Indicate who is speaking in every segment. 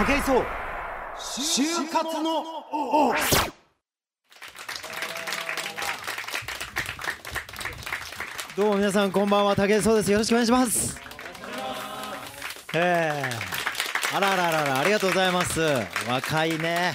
Speaker 1: 武井壮就活の王。どうも皆さんこんばんは武井壮です。よろしくお願いします。えー、あらあらあらあらありがとうございます。若いね。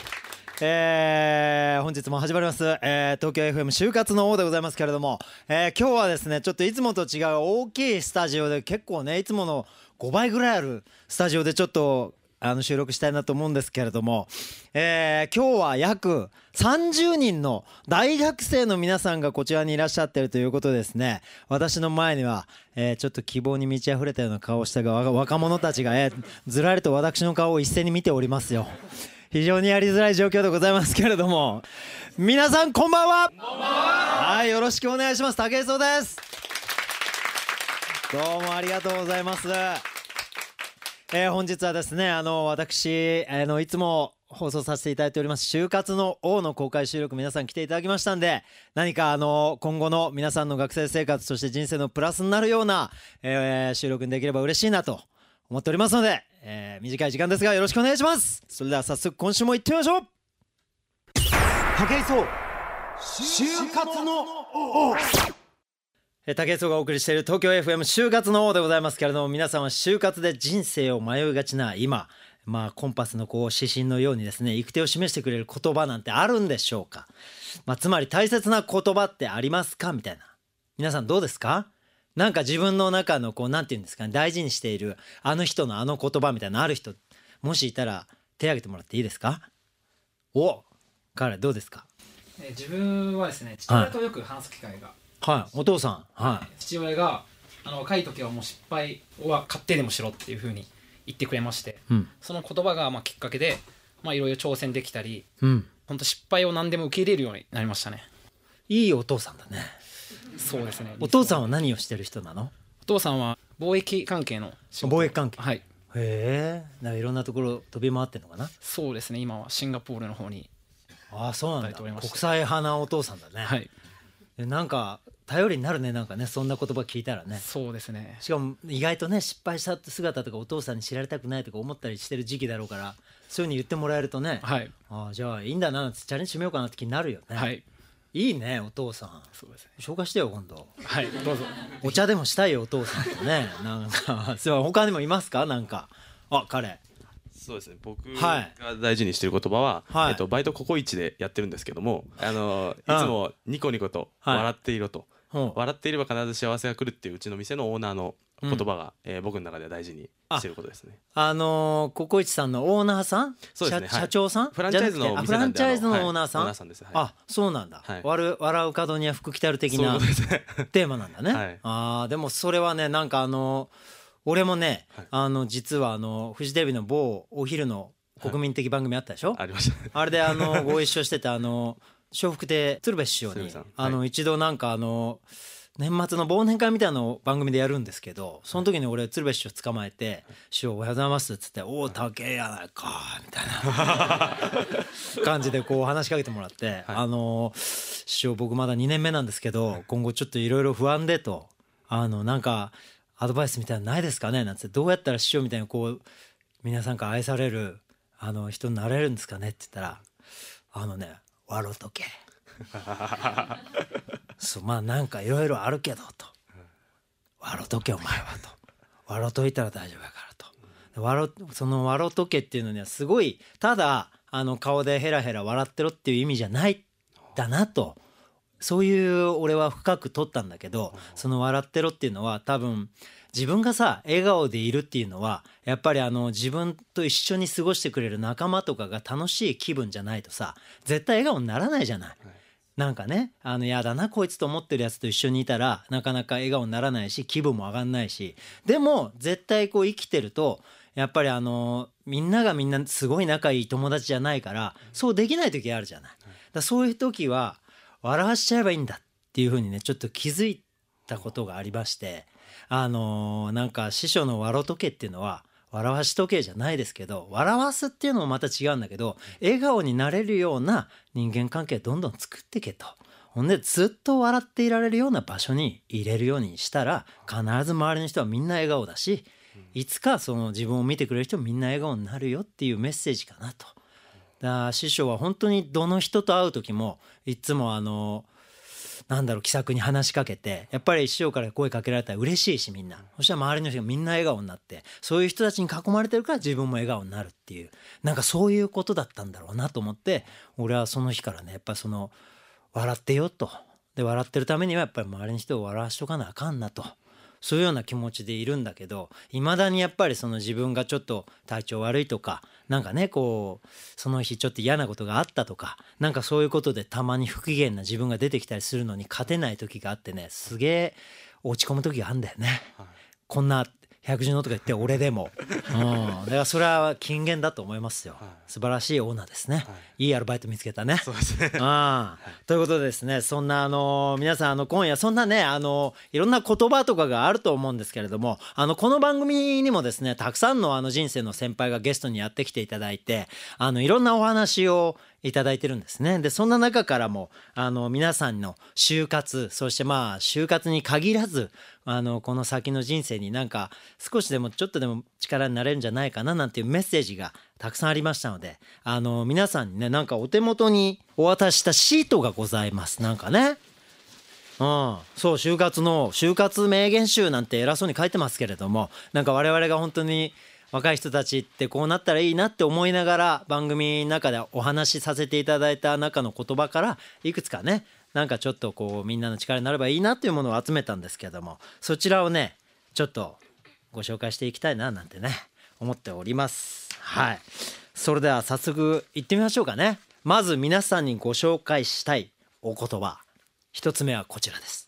Speaker 1: えー、本日も始まります、えー、東京 FM 就活の王でございますけれども、えー、今日はですねちょっといつもと違う大きいスタジオで結構ねいつもの5倍ぐらいあるスタジオでちょっとあの収録したいなと思うんですけれども、えー、今日は約30人の大学生の皆さんがこちらにいらっしゃってるということですね。私の前には、えー、ちょっと希望に満ち溢れたような顔をしたが若者たちが、えー、ずらりと私の顔を一斉に見ておりますよ。非常にやりづらい状況でございますけれども。皆さんこんばんは。はいよろしくお願いします。武井壮です。どうもありがとうございますえー、本日はですねあの私あのいつも放送させていただいております就活の王の公開収録皆さん来ていただきましたんで何かあの今後の皆さんの学生生活そして人生のプラスになるような、えー、収録にできれば嬉しいなと思っておりますので、えー、短い時間ですがよろしくお願いします。それでは早速今週も行ってみましょう。武井壮就活の王。竹内がお送りしている東京 FM 就活の王でございますけれども皆さんは就活で人生を迷いがちな今まあコンパスのこう指針のようにですね行く手を示してくれる言葉なんてあるんでしょうか、まあ、つまり大切な言葉ってありますか？みたいな。皆さんどうですか？なんか自分の中のこうなんて言うんですかね大事にしているあの人のあの言葉みたいなある人もしいたら手挙げてもらっていいですか？お彼どうですか？
Speaker 2: 自分はですね父親とよく話す機会が、はい
Speaker 1: はい、お父さん、はい、
Speaker 2: 父親があの若い時はもう失敗は勝手でもしろっていうふうに言ってくれまして、うん、その言葉がまあきっかけでまあいろいろ挑戦できたり、うん、本当失敗を何でも受け入れるようになりましたね。
Speaker 1: いいお父さんだね。
Speaker 2: そうですね。
Speaker 1: お父さんは何をしてる人なの？
Speaker 2: お父さんは貿易関係の
Speaker 1: 貿易関係。
Speaker 2: はい。
Speaker 1: へえ。いろんなところ飛び回ってるのかな？
Speaker 2: そうですね。今はシンガポールの方に
Speaker 1: ああそうなんだ。国際派なお父さんだね。
Speaker 2: はい。
Speaker 1: なんか頼りになるねなんかねそんな言葉聞いたらね。
Speaker 2: そうですね。
Speaker 1: しかも意外とね失敗した姿とかお父さんに知られたくないとか思ったりしてる時期だろうからそういうふうに言ってもらえるとね、
Speaker 2: はい、
Speaker 1: ああじゃあいいんだなってチャレンジしてみようかなって気になるよね、
Speaker 2: はい、
Speaker 1: いいねお父さん。
Speaker 2: そうですね。
Speaker 1: 紹介してよ今度。
Speaker 2: はいどうぞ。
Speaker 1: お茶でもしたいよお父さんとね。なんかすいません他にもいますか？なんか。あ彼。
Speaker 3: そうですね。僕が大事にしてる言葉は、はい、えっと、バイトココイチでやってるんですけどもあのいつもニコニコと笑っていろと、笑っていれば必ず幸せが来るっていううちの店のオーナーの言葉が、うん、えー、僕の中では大事にしてることですね。
Speaker 1: あのー、ココイチさんのオーナーさん、
Speaker 3: そうですね、
Speaker 1: 社長さん、
Speaker 3: フランチャイズの
Speaker 1: フランチャイズのオーナーさん、
Speaker 3: はい、ー
Speaker 1: あ、そうなんだ。はい、笑笑う角には福来たる的なテーマなんだね。はい、ああ、でもそれはね、なんかあの俺もね、あの実はあのフジテレビの某お昼の国民的番組あったでしょ？
Speaker 3: ありました。
Speaker 1: あれであのご一緒してたあの笑福亭鶴瓶師匠にあの一度なんかあの。年末の忘年会みたいなのを番組でやるんですけどその時に俺鶴瓶師匠捕まえて「師匠おはようございます」っつって「おお高えやないか」みたいな 感じでこう話しかけてもらって「あの師匠僕まだ2年目なんですけど今後ちょっといろいろ不安で」と「あのなんかアドバイスみたいなのないですかね?」なんつって「どうやったら師匠みたいにこう皆さんから愛されるあの人になれるんですかね?」って言ったら「あのね笑うとけ」そうまあなんかいろいろあるけどと「笑うとけお前は」と「笑うといたら大丈夫やから」と。笑その「笑うとけ」っていうのにはすごいただあの顔でヘラヘラ笑ってろっていう意味じゃないだなと。そういう俺は深く取ったんだけどその「笑ってろ」っていうのは多分自分がさ笑顔でいるっていうのはやっぱりあの自分と一緒に過ごしてくれる仲間とかが楽しい気分じゃないとさ絶対笑顔にならないじゃない。なんかねあのやだなこいつと思ってるやつと一緒にいたらなかなか笑顔にならないし気分も上がんないしでも絶対こう生きてるとやっぱりあのみんながみんなすごい仲いい友達じゃないからそうできない時あるじゃない。だそういう時は笑わしちゃえばいいんだっていうふうにねちょっと気づいたことがありましてあのなんか師匠の「笑とけ」っていうのは笑わし時計じゃないですけど笑わすっていうのもまた違うんだけど笑顔になれるような人間関係どんどん作っていけと。ほんでずっと笑っていられるような場所に入れるようにしたら必ず周りの人はみんな笑顔だしいつかその自分を見てくれる人みんな笑顔になるよっていうメッセージかなと。だ師匠は本当にどの人と会う時もいつもあのなんだろう気さくに話しかけてやっぱり師匠から声かけられたら嬉しいしみんなそしたら周りの人がみんな笑顔になってそういう人たちに囲まれてるから自分も笑顔になるっていうなんかそういうことだったんだろうなと思って俺はその日からねやっぱその笑ってよとで笑ってるためにはやっぱり周りの人を笑わしとかなあかんなと。そういうような気持ちでいるんだけどいまだにやっぱりその自分がちょっと体調悪いとかなんかねこうその日ちょっと嫌なことがあったとかなんかそういうことでたまに不機嫌な自分が出てきたりするのに勝てない時があってねすげえ落ち込む時があるんだよね。はい、こんな百獣のとか言って俺でも、うん、だからそれは金言だと思いますよ、はい、素晴らしいオーナーですね、はい、いいアルバイト見つけたね。
Speaker 3: そうですね、
Speaker 1: うん。はい、ということでですね。そんなあの皆さんあの今夜そんなねあのいろんな言葉とかがあると思うんですけれどもあのこの番組にもですねたくさんのあの人生の先輩がゲストにやってきていただいてあのいろんなお話をいただいてるんですね。で、そんな中からも、あの、皆さんの就活、そしてまあ、就活に限らず、あの、この先の人生になんか、少しでもちょっとでも力になれるんじゃないかな、なんていうメッセージがたくさんありましたので、あの、皆さんにね、なんかお手元にお渡ししたシートがございます。なんかね。うん、そう就活の就活名言集なんて偉そうに書いてますけれどもなんか我々が本当に若い人たちってこうなったらいいなって思いながら番組の中でお話しさせていただいた中の言葉からいくつかねなんかちょっとこうみんなの力になればいいなっていうものを集めたんですけどもそちらをねちょっとご紹介していきたいななんてね思っております。はい。それでは早速いってみましょうかね。まず皆さんにご紹介したいお言葉。一つ目はこちらです。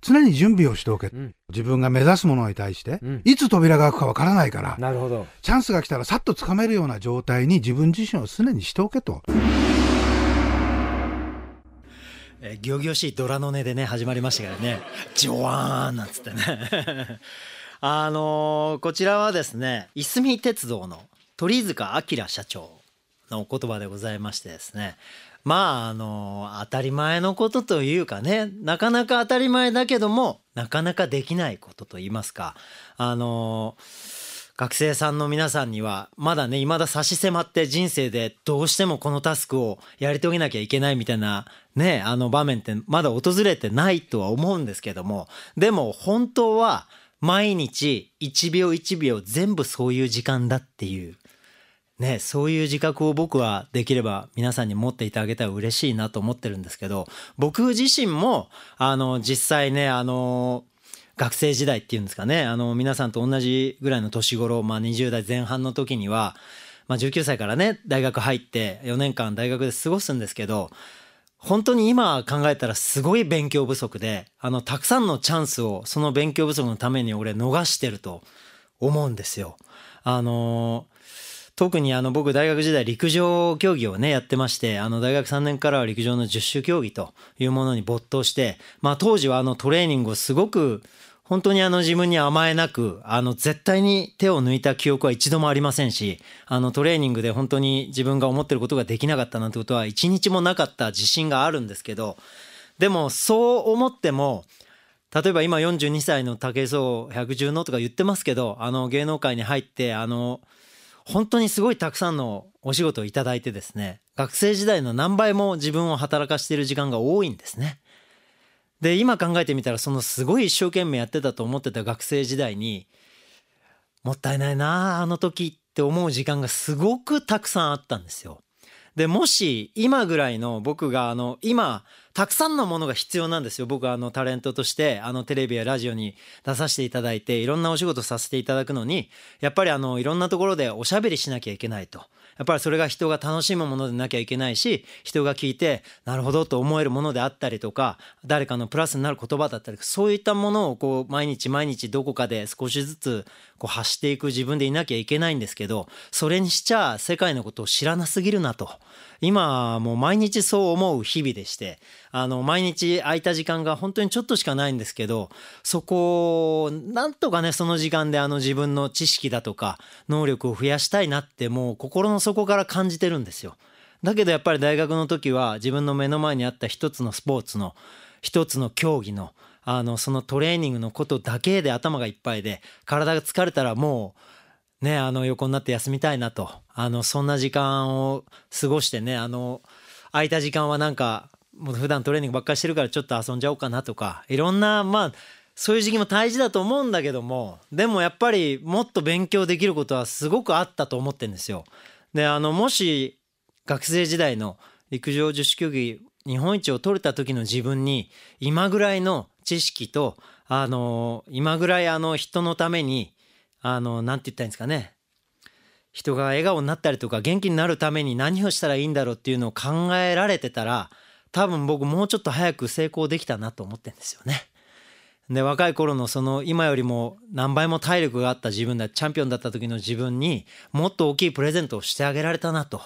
Speaker 4: 常に準備をしておけ、うん、自分が目指すものに対して、うん、いつ扉が開くかわからないから
Speaker 1: なるほど。
Speaker 4: チャンスが来たらさっとつかめるような状態に自分自身を常にしておけと。
Speaker 1: えー、行々しいドラの音でね始まりましたからね「ジョワーン」なんつってね。あのー、こちらはですねいすみ鉄道の鳥塚明社長のお言葉でございましてですねまああの当たり前のことというかねなかなか当たり前だけどもなかなかできないことと言いますか。あの学生さんの皆さんにはまだね未だ差し迫って人生でどうしてもこのタスクをやり遂げなきゃいけないみたいなねあの場面ってまだ訪れてないとは思うんですけどもでも本当は毎日1秒1秒全部そういう時間だっていうね、そういう自覚を僕はできれば皆さんに持っていてあげたら嬉しいなと思ってるんですけど、僕自身も、あの、実際ね、あの、学生時代っていうんですかね、あの、皆さんと同じぐらいの年頃、まあ20代前半の時には、まあ19歳からね、大学入って4年間大学で過ごすんですけど、本当に今考えたらすごい勉強不足で、あの、たくさんのチャンスをその勉強不足のために俺逃してると思うんですよ。あの特にあの僕大学時代陸上競技をねやってましてあの大学3年からは陸上の十種競技というものに没頭してまあ当時はあのトレーニングをすごく本当にあの自分に甘えなくあの絶対に手を抜いた記憶は一度もありませんしあのトレーニングで本当に自分が思ってることができなかったなんてことは一日もなかった自信があるんですけどでもそう思っても例えば今42歳の武井壮百獣のとか言ってますけどあの芸能界に入ってあの本当にすごいたくさんのお仕事をいただいてですね学生時代の何倍も自分を働かしている時間が多いんですね。で今考えてみたらそのすごい一生懸命やってたと思ってた学生時代にもったいないなあの時って思う時間がすごくたくさんあったんですよ。でもし今ぐらいの僕があの今たくさんのものが必要なんですよ僕はあのタレントとしてあのテレビやラジオに出させていただいていろんなお仕事させていただくのにやっぱりあのいろんなところでおしゃべりしなきゃいけないと。やっぱりそれが人が楽しむものでなきゃいけないし人が聞いてなるほどと思えるものであったりとか誰かのプラスになる言葉だったりそういったものをこう毎日毎日どこかで少しずつこう発していく自分でいなきゃいけないんですけどそれにしちゃ世界のことを知らなすぎるなと。今もう毎日そう思う日々でしてあの毎日空いた時間が本当にちょっとしかないんですけどそこをなんとかねその時間であの自分の知識だとか能力を増やしたいなってもう心の底から感じてるんですよ。だけどやっぱり大学の時は自分の目の前にあった一つのスポーツの一つの競技のあのそのトレーニングのことだけで頭がいっぱいで体が疲れたらもうねあの横になって休みたいなとあのそんな時間を過ごしてねあの空いた時間はなんかもう普段トレーニングばっかりしてるからちょっと遊んじゃおうかなとかいろんなまあそういう時期も大事だと思うんだけどもでもやっぱりもっと勉強できることはすごくあったと思ってるんですよ。であのもし学生時代の陸上十種競技日本一を取れた時の自分に今ぐらいの知識とあの今ぐらいあの人のためにあのなんて言ったらいいんですかね人が笑顔になったりとか元気になるために何をしたらいいんだろうっていうのを考えられてたら多分僕もうちょっと早く成功できたなと思ってんですよね。で若い頃のその今よりも何倍も体力があった自分だチャンピオンだった時の自分にもっと大きいプレゼントをしてあげられたなと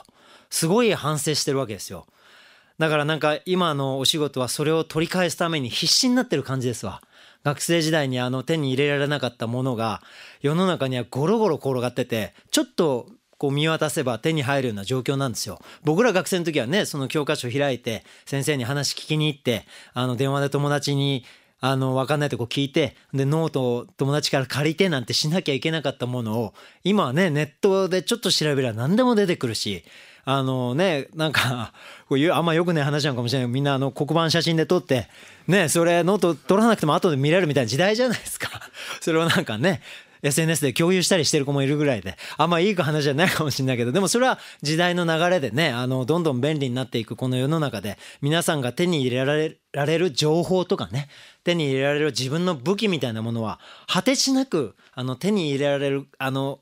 Speaker 1: すごい反省してるわけですよ。だからなんか今のお仕事はそれを取り返すために必死になってる感じですわ。学生時代にあの手に入れられなかったものが世の中にはゴロゴロ転がっててちょっとこう見渡せば手に入るような状況なんですよ。僕ら学生の時はねその教科書開いて先生に話聞きに行ってあの電話で友達にあの分かんないとこ聞いてでノートを友達から借りてなんてしなきゃいけなかったものを今はねネットでちょっと調べれば何でも出てくるしあのね、なんか、こういうあんまよくない話なのかもしれないみんなあの黒板写真で撮って、ね、それノート撮らなくても後で見れるみたいな時代じゃないですか。それをなんかね、SNS で共有したりしてる子もいるぐらいで、あんまいい話じゃないかもしれないけど、でもそれは時代の流れでね、あの、どんどん便利になっていくこの世の中で、皆さんが手に入れられられる情報とかね、手に入れられる自分の武器みたいなものは、果てしなく、あの、手に入れられる、あの、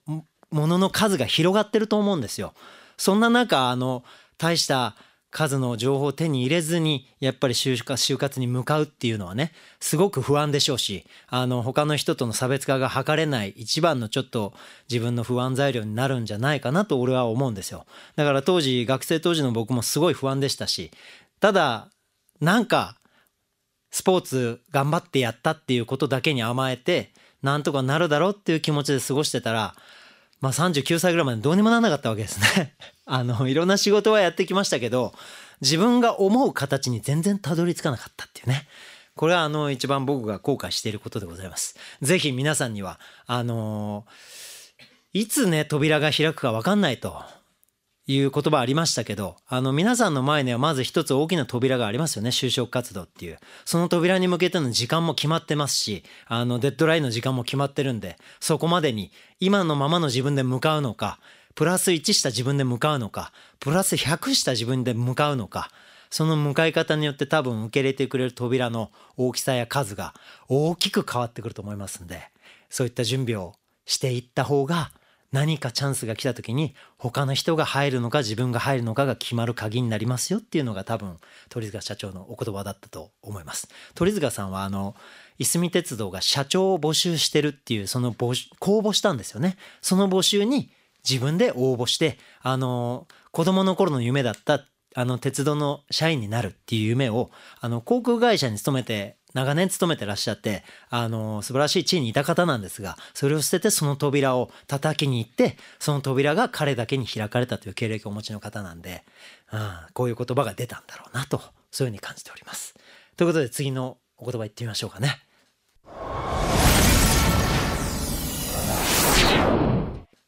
Speaker 1: ものの数が広がってると思うんですよ。そんな中あの大した数の情報を手に入れずにやっぱり就活就活に向かうっていうのはねすごく不安でしょうしあの他の人との差別化が図れない一番のちょっと自分の不安材料になるんじゃないかなと俺は思うんですよ。だから当時学生当時の僕もすごい不安でしたしただなんかスポーツ頑張ってやったっていうことだけに甘えてなんとかなるだろうっていう気持ちで過ごしてたらまあ、39歳ぐらいまでどうにもならなかったわけですね あのいろんな仕事はやってきましたけど自分が思う形に全然たどり着かなかったっていうねこれはあの一番僕が後悔していることでございます。ぜひ皆さんにはあのいつね扉が開くかわかんないという言葉ありましたけど、あの皆さんの前にはまず一つ大きな扉がありますよね、就職活動っていう。その扉に向けての時間も決まってますし、あのデッドラインの時間も決まってるんで、そこまでに今のままの自分で向かうのか、プラス1した自分で向かうのか、プラス100した自分で向かうのか、その向かい方によって多分受け入れてくれる扉の大きさや数が大きく変わってくると思いますんで、そういった準備をしていった方が何かチャンスが来た時に他の人が入るのか自分が入るのかが決まる鍵になりますよっていうのが多分鳥塚社長のお言葉だったと思います。鳥塚さんはあのいすみ鉄道が社長を募集してるっていうその公募したんですよね。その募集に自分で応募してあの子供の頃の夢だったあの鉄道の社員になるっていう夢をあの航空会社に勤めて長年勤めてらっしゃって、あの、素晴らしい地位にいた方なんですが、それを捨ててその扉を叩きに行って、その扉が彼だけに開かれたという経歴をお持ちの方なんで、うん、こういう言葉が出たんだろうなと、そういうふうに感じております。ということで次のお言葉言ってみましょうかね。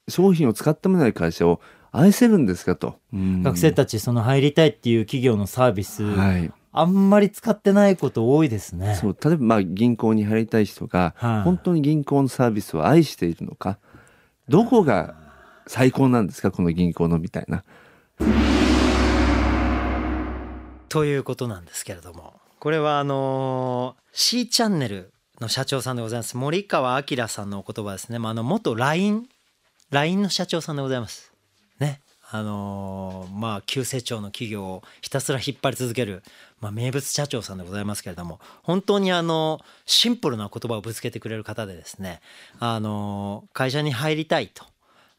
Speaker 5: 商品を使ってもない会社を愛せるんですかと。
Speaker 1: 学生たちその入りたいっていう企業のサービス、はい、あんまり使ってないこと多いですね。
Speaker 5: そう例えばまあ銀行に入りたい人が、本当に銀行のサービスを愛しているのかどこが最高なんですかこの銀行のみたいな。
Speaker 1: ということなんですけれどもこれはあの C チャンネルの社長さんでございます森川明さんのお言葉ですね、まあ、あの元 LINE LINE の社長さんでございます。あのー、まあ急成長の企業をひたすら引っ張り続ける、まあ、名物社長さんでございますけれども本当にあのシンプルな言葉をぶつけてくれる方でですねあの会社に入りたいと。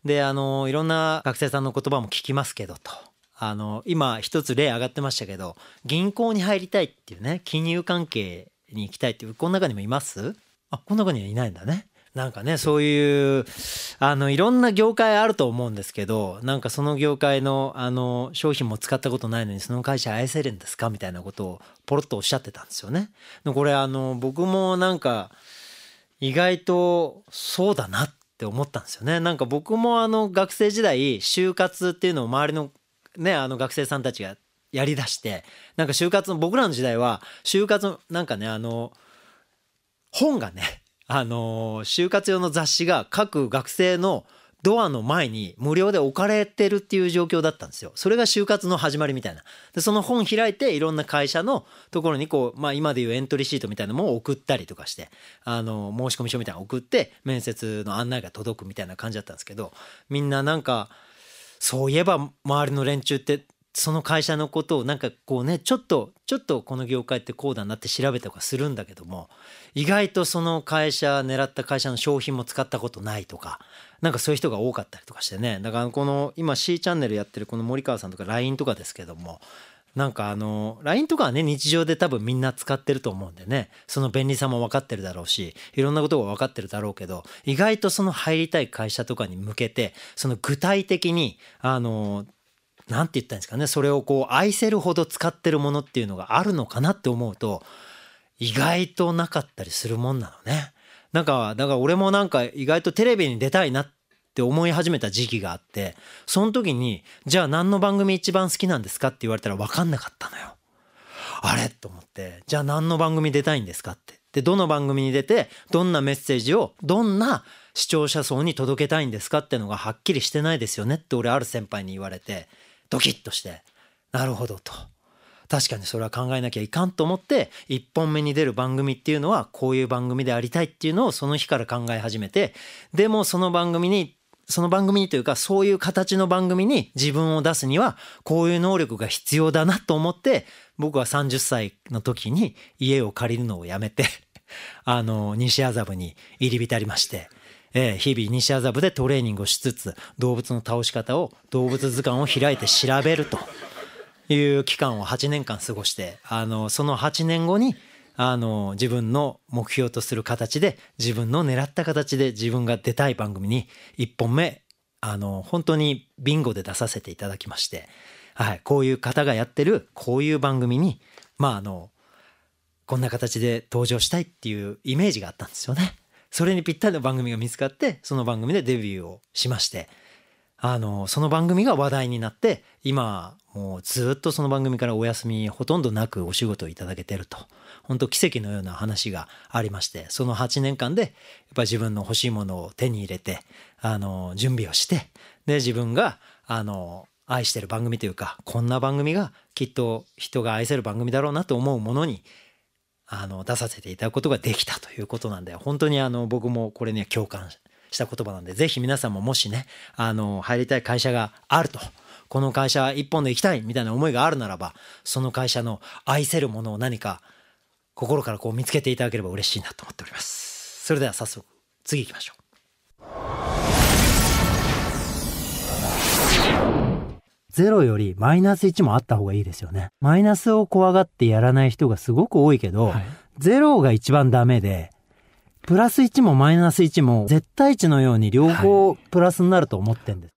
Speaker 1: であのいろんな学生さんの言葉も聞きますけどと。あの今一つ例上がってましたけど銀行に入りたいっていうね金融関係に行きたいっていうこの中にもいます？あこの中にはいないんだね。なんかね、そういう、あの、いろんな業界あると思うんですけど、なんかその業界の、あの、商品も使ったことないのに、その会社愛せるんですかみたいなことを、ポロッとおっしゃってたんですよね。これ、あの、僕もなんか、意外と、そうだなって思ったんですよね。なんか僕もあの、学生時代、就活っていうのを周りの、ね、あの、学生さんたちがやりだして、なんか就活の、僕らの時代は、就活のなんかね、あの、本がね、あの就活用の雑誌が各学生のドアの前に無料で置かれてるっていう状況だったんですよ。それが就活の始まりみたいな。で、その本開いていろんな会社のところにこう、まあ今でいうエントリーシートみたいなのも送ったりとかして、あの、申込書みたいなの送って面接の案内が届くみたいな感じだったんですけど、みんななんか、そういえば周りの連中ってその会社のことをなんかこうねちょっとちょっとこの業界ってこうだなって調べたりとかするんだけども意外とその会社狙った会社の商品も使ったことないとかなんかそういう人が多かったりとかしてね。だからこの今 C チャンネルやってるこの森川さんとか LINE とかですけどもなんかあの LINE とかはね日常で多分みんな使ってると思うんでね。その便利さも分かってるだろうしいろんなことが分かってるだろうけど意外とその入りたい会社とかに向けてその具体的にあの何て言ったんですかね。それをこう愛せるほど使ってるものっていうのがあるのかなって思うと意外となかったりするもんなのね。なんかだから俺もなんか意外とテレビに出たいなって思い始めた時期があってその時にじゃあ何の番組一番好きなんですかって言われたら分かんなかったのよ。あれ？と思って。じゃあ何の番組出たいんですかって。でどの番組に出てどんなメッセージをどんな視聴者層に届けたいんですかってのがはっきりしてないですよねって俺ある先輩に言われて。ドキッとしてなるほどと。確かにそれは考えなきゃいかんと思って1本目に出る番組っていうのはこういう番組でありたいっていうのをその日から考え始めてでもその番組にその番組にというかそういう形の番組に自分を出すにはこういう能力が必要だなと思って僕は30歳の時に家を借りるのをやめてあの西麻布に入り浸りましてえ、日々西麻布でトレーニングをしつつ動物の倒し方を動物図鑑を開いて調べるという期間を8年間過ごしてあのその8年後にあの自分の目標とする形で自分の狙った形で自分が出たい番組に1本目あの本当にビンゴで出させていただきまして、はい、こういう方がやってるこういう番組にまああのこんな形で登場したいっていうイメージがあったんですよね。それにぴったりの番組が見つかってその番組でデビューをしましてあのその番組が話題になって今もうずっとその番組からお休みほとんどなくお仕事をいただけてると。本当奇跡のような話がありましてその8年間でやっぱ自分の欲しいものを手に入れてあの準備をしてで自分があの愛してる番組というかこんな番組がきっと人が愛せる番組だろうなと思うものにあの出させていただくことができたということなんで本当にあの僕もこれね共感した言葉なんでぜひ皆さんももしねあの入りたい会社があるとこの会社一本で行きたいみたいな思いがあるならばその会社の愛せるものを何か心からこう見つけていただければ嬉しいなと思っております。それでは早速次行きましょう。ゼロよりマイナス1もあった方がいいですよね。マイナスを怖がってやらない人がすごく多いけど、はい、ゼロが一番ダメで、プラス1もマイナス1も絶対値のように両方プラスになると思ってんです。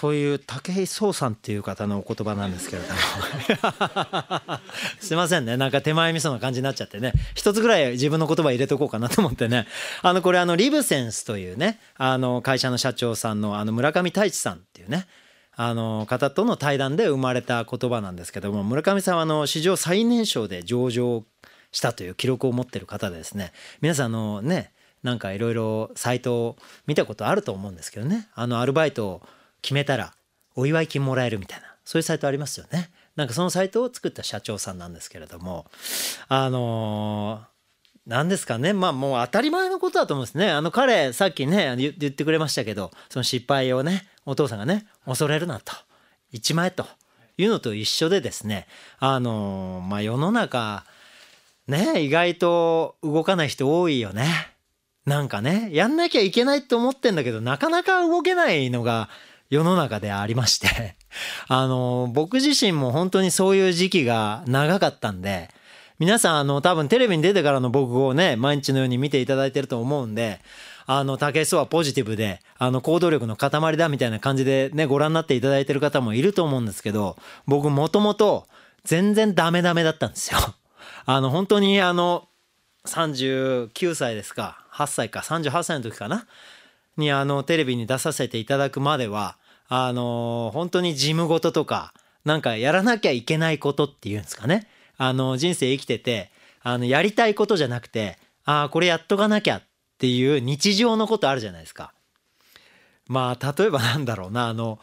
Speaker 1: という武井壮さんっていう方のお言葉なんですけれども。すいませんね。なんか手前味噌な感じになっちゃってね。一つぐらい自分の言葉入れとこうかなと思ってね。あのこれあのリブセンスというねあの会社の社長さんのあの村上太一さんっていうねあの方との対談で生まれた言葉なんですけども村上さんはあの史上最年少で上場したという記録を持ってる方でですね。皆さんあのねなんかいろいろサイトを見たことあると思うんですけどね。あのアルバイトを決めたらお祝い金もらえるみたいなそういうサイトありますよね。なんかそのサイトを作った社長さんなんですけれどもあの何ですかね。まあもう当たり前のことだと思うんですね。あの彼さっきね言ってくれましたけどその失敗をねお父さんがね恐れるなと。一枚と。いうのと一緒でですねあのまあ世の中ね意外と動かない人多いよね。なんかねやんなきゃいけないと思ってんだけどなかなか動けないのが世の中でありまして あの、僕自身も本当にそういう時期が長かったんで、皆さんあの多分テレビに出てからの僕をね毎日のように見ていただいてると思うんであの武井壮はポジティブであの行動力の塊だみたいな感じでねご覧になっていただいてる方もいると思うんですけど僕もともと全然ダメダメだったんですよ。あの本当にあの39歳ですか8歳か38歳の時かなにあのテレビに出させていただくまではあの本当に事務事とかなんかやらなきゃいけないことっていうんですかねあの人生生きててあのやりたいことじゃなくてああこれやっとかなきゃっていう日常のことあるじゃないですか。まあ例えばなんだろうなあの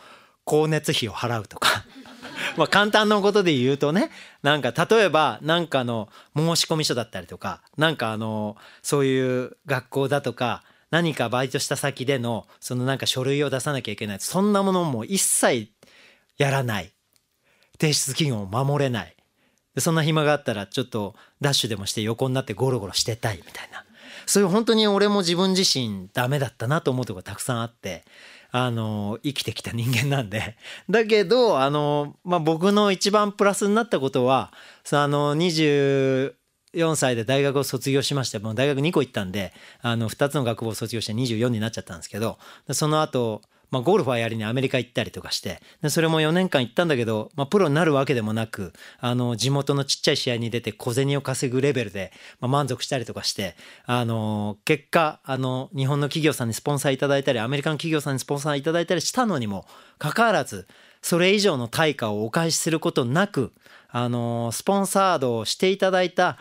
Speaker 1: 光熱費を払うとか まあ簡単なことで言うとねなんか例えばなんかの申込書だったりとかなんかあのそういう学校だとか何かバイトした先でのそのなんか書類を出さなきゃいけない。そんなものも一切やらない。提出期限を守れない。そんな暇があったらちょっとダッシュでもして横になってゴロゴロしてたいみたいな。そういう本当に俺も自分自身ダメだったなと思うとこたくさんあってあの生きてきた人間なんで。だけどあの、まあ、僕の一番プラスになったことはあの4歳で大学を卒業しましてもう大学2個行ったんであの2つの学部を卒業して24になっちゃったんですけどその後まあ、ゴルファーやりにアメリカ行ったりとかしてでそれも4年間行ったんだけど、まあ、プロになるわけでもなくあの地元のちっちゃい試合に出て小銭を稼ぐレベルで、まあ、満足したりとかしてあの結果あの日本の企業さんにスポンサーいただいたりアメリカの企業さんにスポンサーいただいたりしたのにもかかわらずそれ以上の対価をお返しすることなくあのスポンサードをしていただいた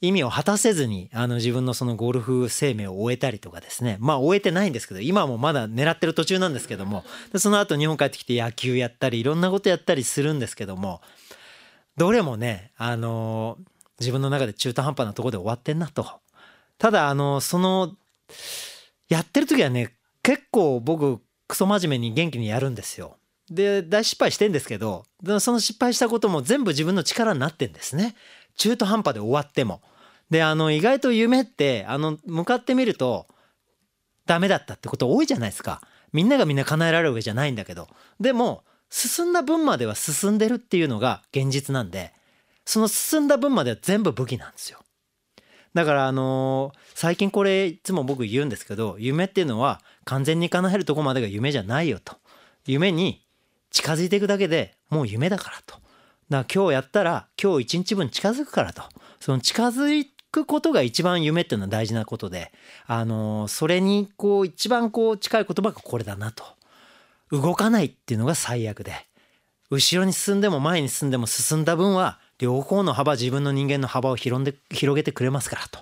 Speaker 1: 意味を果たせずにあの自分のそのゴルフ生命を終えたりとかですね。まあ終えてないんですけど今もまだ狙ってる途中なんですけども。でその後日本帰ってきて野球やったりいろんなことやったりするんですけども。どれもねあの自分の中で中途半端なとこで終わってんなと。ただあのそのやってる時はね結構僕クソ真面目に元気にやるんですよ。で大失敗してんですけどその失敗したことも全部自分の力になってんですね。中途半端で終わっても。であの意外と夢ってあの向かってみるとダメだったってこと多いじゃないですか。みんながみんな叶えられるわけじゃないんだけど。でも進んだ分までは進んでるっていうのが現実なんでその進んだ分までは全部武器なんですよ。だからあのー、最近これいつも僕言うんですけど夢っていうのは完全に叶えるとこまでが夢じゃないよと。夢に近づいていくだけでもう夢だからと。だから今日やったら今日一日分近づくからと。その近づいくことが一番夢っていうのは大事なことで、あのそれにこう一番こう近い言葉がこれだなと。動かないっていうのが最悪で、後ろに進んでも前に進んでも進んだ分は両方の幅自分の人間の幅を広んで広げてくれますからと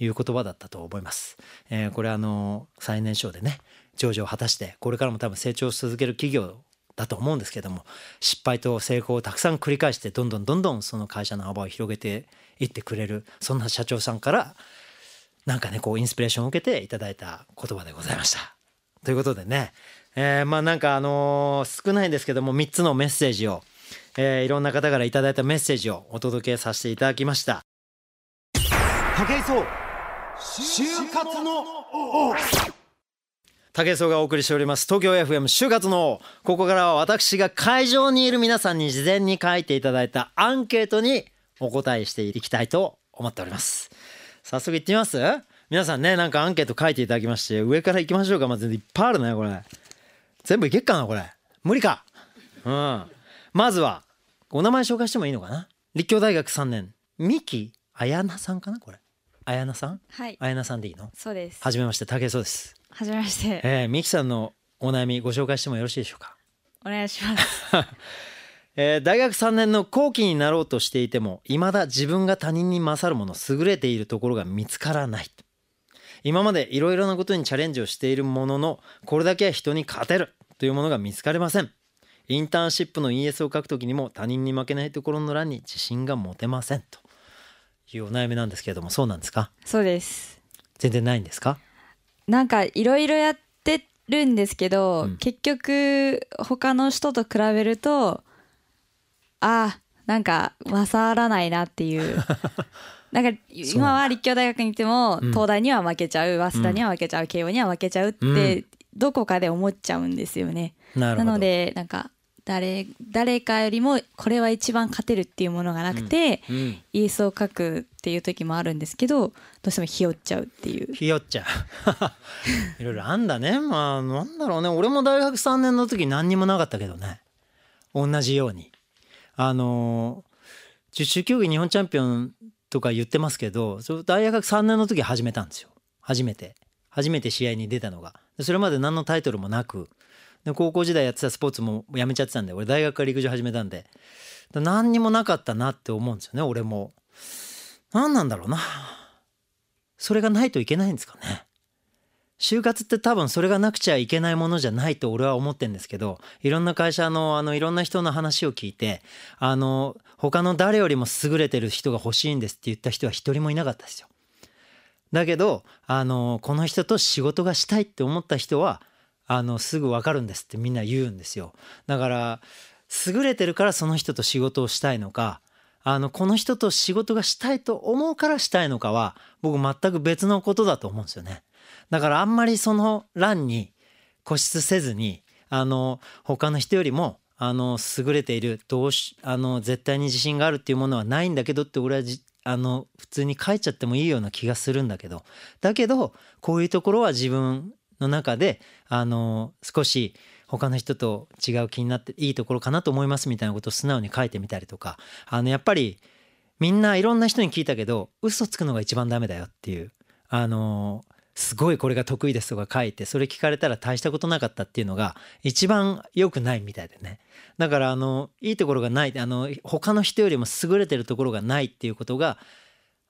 Speaker 1: いう言葉だったと思います。えー、これあの最年少でね上場を果たしてこれからも多分成長し続ける企業だと思うんですけども失敗と成功をたくさん繰り返してどんどんどんどんその会社の幅を広げていってくれるそんな社長さんからなんかねこうインスピレーションを受けていただいた言葉でございました。ということでね、えー、まあなんかあのー、少ないんですけども3つのメッセージを、えー、いろんな方からいただいたメッセージをお届けさせていただきました。武井壮就活の武井壮がお送りしております東京 FM 就活のここからは私が会場にいる皆さんに事前に書いていただいたアンケートにお答えしていきたいと思っております。早速いってみます？皆さんねなんかアンケート書いていただきまして上から行きましょうか。まずいっぱいあるねこれ。全部いけっかなこれ。無理か。うん。まずはお名前紹介してもいいのかな？立教大学3年。三木彩奈さんかなこれ。彩奈さん？
Speaker 6: はい。
Speaker 1: 彩奈さんでいいの？
Speaker 6: そうです。
Speaker 1: はじめまして武井壮です。
Speaker 6: はじめまして。
Speaker 1: えー、三木さんのお悩みご紹介してもよろしいでしょうか？
Speaker 6: お願いします
Speaker 1: えー、大学3年の後期になろうとしていても未だ自分が他人に勝るもの優れているところが見つからない。今までいろいろなことにチャレンジをしているもののこれだけは人に勝てるというものが見つかりません。インターンシップの ES を書くときにも他人に負けないところの欄に自信が持てません。というお悩みなんですけれどもそうなんですか？
Speaker 6: そうです。
Speaker 1: 全然ないんですか？
Speaker 6: なんかいろいろやってるんですけど、うん、結局他の人と比べるとあなんか勝らないなっていう。なんか今は立教大学に行っても、東大には負けちゃう早稲田には負けちゃう、慶応には負けちゃうってどこかで思っちゃうんですよね。なのでなんか誰誰かよりもこれは一番勝てるっていうものがなくて、うんうん、イースを書くっていう時もあるんですけどどうしてもひよっちゃうっていう。
Speaker 1: ひよっちゃう。いろいろあんだね。まあなんだろうね。俺も大学3年の時何にもなかったけどね。同じようにあの十種競技日本チャンピオンとか言ってますけど大学3年の時始めたんですよ。初めて。初めて試合に出たのが。それまで何のタイトルもなく。で高校時代やってたスポーツもやめちゃってたんで俺大学から陸上始めたんで何にもなかったなって思うんですよね俺も。何なんだろうな。それがないといけないんですかね。就活って多分それがなくちゃいけないものじゃないと俺は思ってんですけどいろんな会社のあのいろんな人の話を聞いてあの他の誰よりも優れてる人が欲しいんですって言った人は一人もいなかったですよ。だけどあのこの人と仕事がしたいって思った人はあのすぐ分かるんですってみんな言うんですよ。だから優れてるからその人と仕事をしたいのかあのこの人と仕事がしたいと思うからしたいのかは僕全く別のことだと思うんですよね。だからあんまりその欄に固執せずにあの他の人よりもあの優れているどうしあの絶対に自信があるっていうものはないんだけどって俺はあの普通に書いちゃってもいいような気がするんだけど。だけどこういうところは自分の中であの少し他の人と違う気になっていいところかなと思いますみたいなことを素直に書いてみたりとか。あのやっぱりみんないろんな人に聞いたけど嘘つくのが一番ダメだよっていう。あのすごいこれが得意ですとか書いてそれ聞かれたら大したことなかったっていうのが一番良くないみたいでね。だからあのいいところがないあの他の人よりも優れてるところがないっていうことが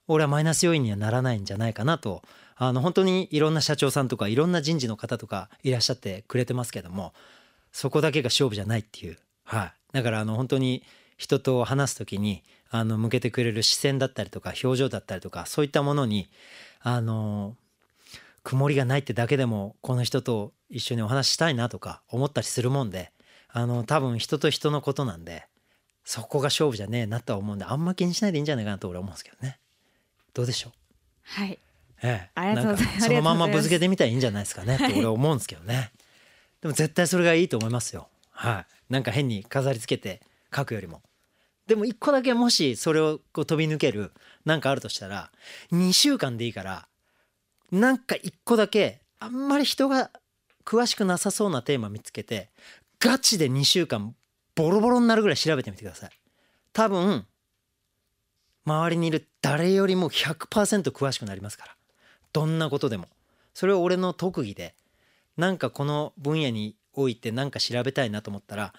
Speaker 1: 俺はマイナス要因にはならないんじゃないかなとあの本当にいろんな社長さんとかいろんな人事の方とかいらっしゃってくれてますけどもそこだけが勝負じゃないっていう、はい、だからあの本当に人と話す時にあの向けてくれる視線だったりとか表情だったりとかそういったものにあの曇りがないってだけでもこの人と一緒にお話ししたいなとか思ったりするもんであの多分人と人のことなんでそこが勝負じゃねえなとは思うんであんま気にしないでいいんじゃないかなと俺は思うんですけどね。どうでしょう？
Speaker 6: はい。
Speaker 1: ええ、ありがとうございます。そのまんまぶつけてみたらいいんじゃないですかねって俺は思うんですけどね。でも絶対それがいいと思いますよ。はい。なんか変に飾りつけて書くよりも。でも一個だけもしそれをこう飛び抜けるなんかあるとしたら2週間でいいからなんか一個だけあんまり人が詳しくなさそうなテーマ見つけてガチで2週間ボロボロになるぐらい調べてみてください。多分周りにいる誰よりも100%詳しくなりますから。どんなことでも。それは俺の特技でなんかこの分野において何か調べたいなと思ったら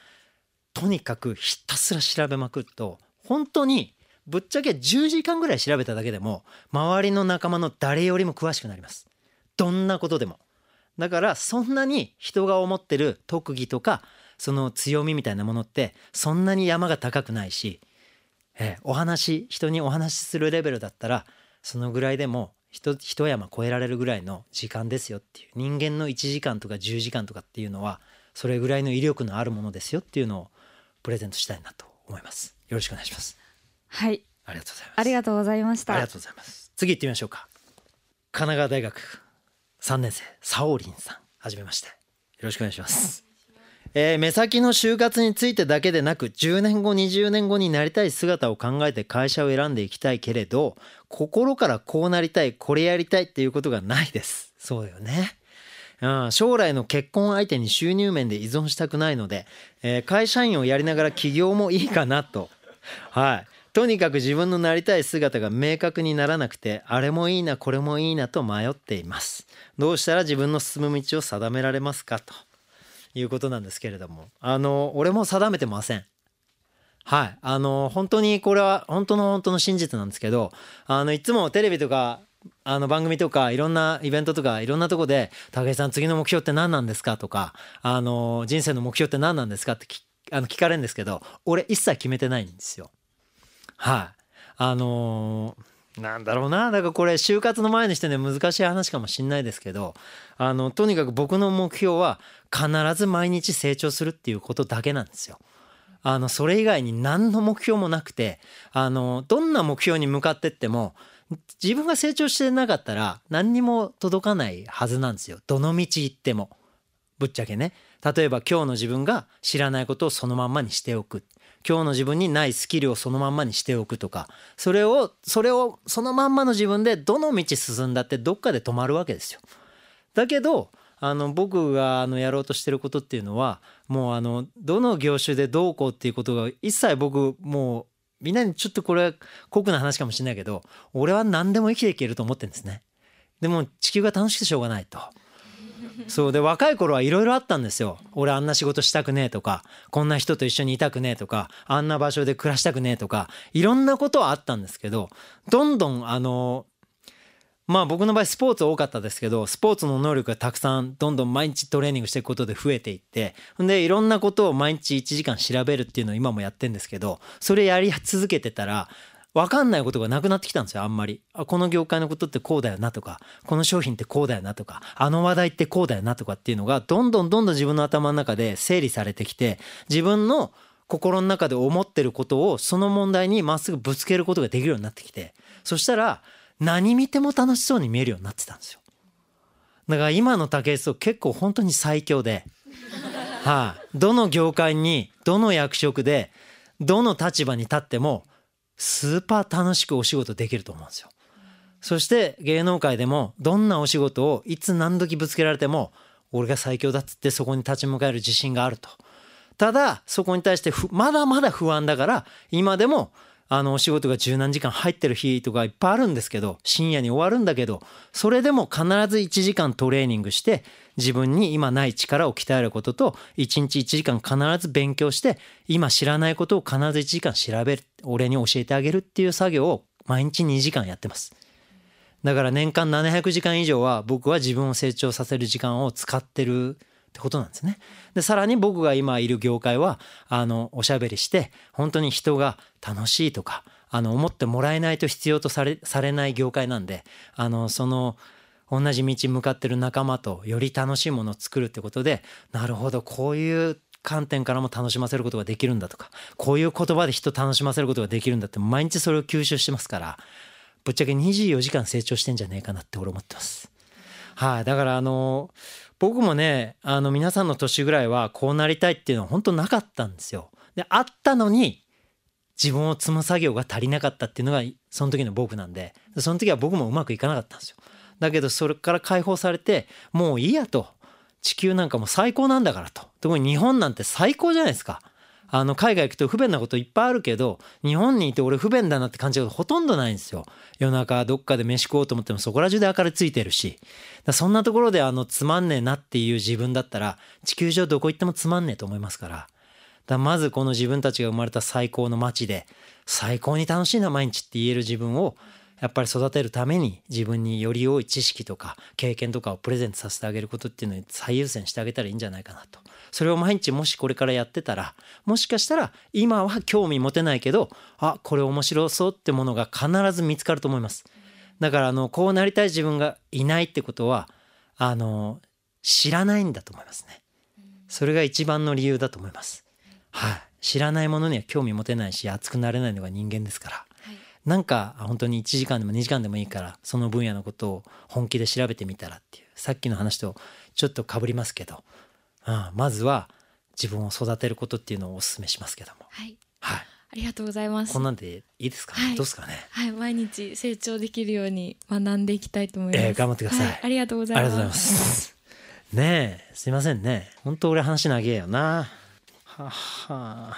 Speaker 1: とにかくひたすら調べまくると本当にぶっちゃけ10時間ぐらい調べただけでも周りの仲間の誰よりも詳しくなります。どんなことでも。だからそんなに人が思ってる特技とかその強みみたいなものってそんなに山が高くないし、えお話人にお話しするレベルだったらそのぐらいでも一山越えられるぐらいの時間ですよっていう人間の1時間とか10時間とかっていうのはそれぐらいの威力のあるものですよっていうのをプレゼントしたいなと思います。よろしくお願いします。
Speaker 6: はい。
Speaker 1: ありがとうございます。
Speaker 6: ありがとうございました。
Speaker 1: ありがとうございます。次行ってみましょうか。神奈川大学3年生サオリンさん。はじめまして。よろしくお願いします。えー、目先の就活についてだけでなく10年後20年後になりたい姿を考えて会社を選んでいきたいけれど心からこうなりたいこれやりたいっていうことがないです。そうよね。うん、将来の結婚相手に収入面で依存したくないので、えー、会社員をやりながら起業もいいかなと。はい。とにかく自分のなりたい姿が明確にならなくて、あれもいいな、これもいいなと迷っています。どうしたら自分の進む道を定められますか？と。いうことなんですけれどもあの俺も定めてませんはいあの本当にこれは本当の本当の真実なんですけどあのいつもテレビとかあの番組とかいろんなイベントとかいろんなとこで「武井さん次の目標って何なんですか?」とかあの「人生の目標って何なんですか?」ってあの聞かれるんですけど俺一切決めてないんですよ。はい。あのーなんだろうな。だからこれ就活の前にしてね難しい話かもしんないですけどあのとにかく僕の目標は必ず毎日成長するっていうことだけなんですよ。あのそれ以外に何の目標もなくてあのどんな目標に向かってっても自分が成長してなかったら何にも届かないはずなんですよ。どの道行っても。ぶっちゃけね。例えば今日の自分が知らないことをそのまんまにしておく。今日の自分にないスキルをそのまんまにしておくとかそれをそれをそのまんまの自分でどの道進んだってどっかで止まるわけですよ。だけどあの僕があのやろうとしてることっていうのはもうあのどの業種でどうこうっていうことが一切僕もうみんなにちょっとこれ酷な話かもしれないけど俺は何でも生きていけると思ってるんですね。でも地球が楽しくてしょうがないと。そうで若い頃はいろいろあったんですよ。俺あんな仕事したくねえとかこんな人と一緒にいたくねえとかあんな場所で暮らしたくねえとかいろんなことはあったんですけどどんどんあのまあ僕の場合スポーツ多かったですけどスポーツの能力がたくさんどんどん毎日トレーニングしていくことで増えていってでいろんなことを毎日1時間調べるっていうのを今もやってんですけどそれやり続けてたら分かんないことがなくなってきたんですよあんまり。あこの業界のことってこうだよなとかこの商品ってこうだよなとかあの話題ってこうだよなとかっていうのがどんどんどんどん自分の頭の中で整理されてきて自分の心の中で思ってることをその問題にまっすぐぶつけることができるようになってきてそしたら何見ても楽しそうに見えるようになってたんですよ。だから今の竹内と結構本当に最強ではい、どの業界にどの役職でどの立場に立ってもスーパー楽しくお仕事できると思うんですよ。そして芸能界でもどんなお仕事をいつ何時ぶつけられても俺が最強だっつってそこに立ち向かえる自信があると。ただそこに対してまだまだ不安だから今でもあのお仕事が十何時間入ってる日とかいっぱいあるんですけど深夜に終わるんだけどそれでも必ず1時間トレーニングして自分に今ない力を鍛えることと1日1時間必ず勉強して今知らないことを必ず1時間調べる俺に教えてあげるっていう作業を毎日2時間やってますだから年間700時間以上は僕は自分を成長させる時間を使ってるってことなんですね。でさらに僕が今いる業界はあのおしゃべりして本当に人が楽しいとかあの思ってもらえないと必要とされされない業界なんであのその同じ道向かってる仲間とより楽しいものを作るってことでなるほどこういう観点からも楽しませることができるんだとかこういう言葉で人を楽しませることができるんだって毎日それを吸収してますからぶっちゃけ24時間成長してんじゃねえかなって俺思ってます。はい、あ、だからあの僕もねあの皆さんの年ぐらいはこうなりたいっていうのは本当なかったんですよ。であったのに自分を積む作業が足りなかったっていうのがその時の僕なんでその時は僕もうまくいかなかったんですよ。だけどそれから解放されてもういいやと。地球なんかも最高なんだからと。特に日本なんて最高じゃないですか。あの海外行くと不便なこといっぱいあるけど日本にいて俺不便だなって感じがほとんどないんですよ。夜中どっかで飯食おうと思ってもそこら中で明かりついてるし。そんなところであのつまんねえなっていう自分だったら地球上どこ行ってもつまんねえと思いますから。だまずこの自分たちが生まれた最高の街で最高に楽しいな毎日って言える自分をやっぱり育てるために自分により多い知識とか経験とかをプレゼントさせてあげることっていうのに最優先してあげたらいいんじゃないかなと。それを毎日もしこれからやってたらもしかしたら今は興味持てないけどあこれ面白そうってものが必ず見つかると思います。だからあのこうなりたい自分がいないってことはあの知らないんだと思いますね。それが一番の理由だと思います。はい。知らないものには興味持てないし熱くなれないのが人間ですから。なんか本当に1時間でも2時間でもいいからその分野のことを本気で調べてみたらっていうさっきの話とちょっとかぶりますけど、うん、まずは自分を育てることっていうのをお勧めしますけども。
Speaker 6: はい、はいありがとうございます。
Speaker 1: こんなんでいいですか、はい、どうですかね？
Speaker 6: はい、毎日成長できるように学んでいきたいと思います。え
Speaker 1: ー、頑張ってくださいはい、
Speaker 6: ありがとうございます。あ
Speaker 1: りがとうございます。ねえ、すいませんね。本当俺話長えよな。はは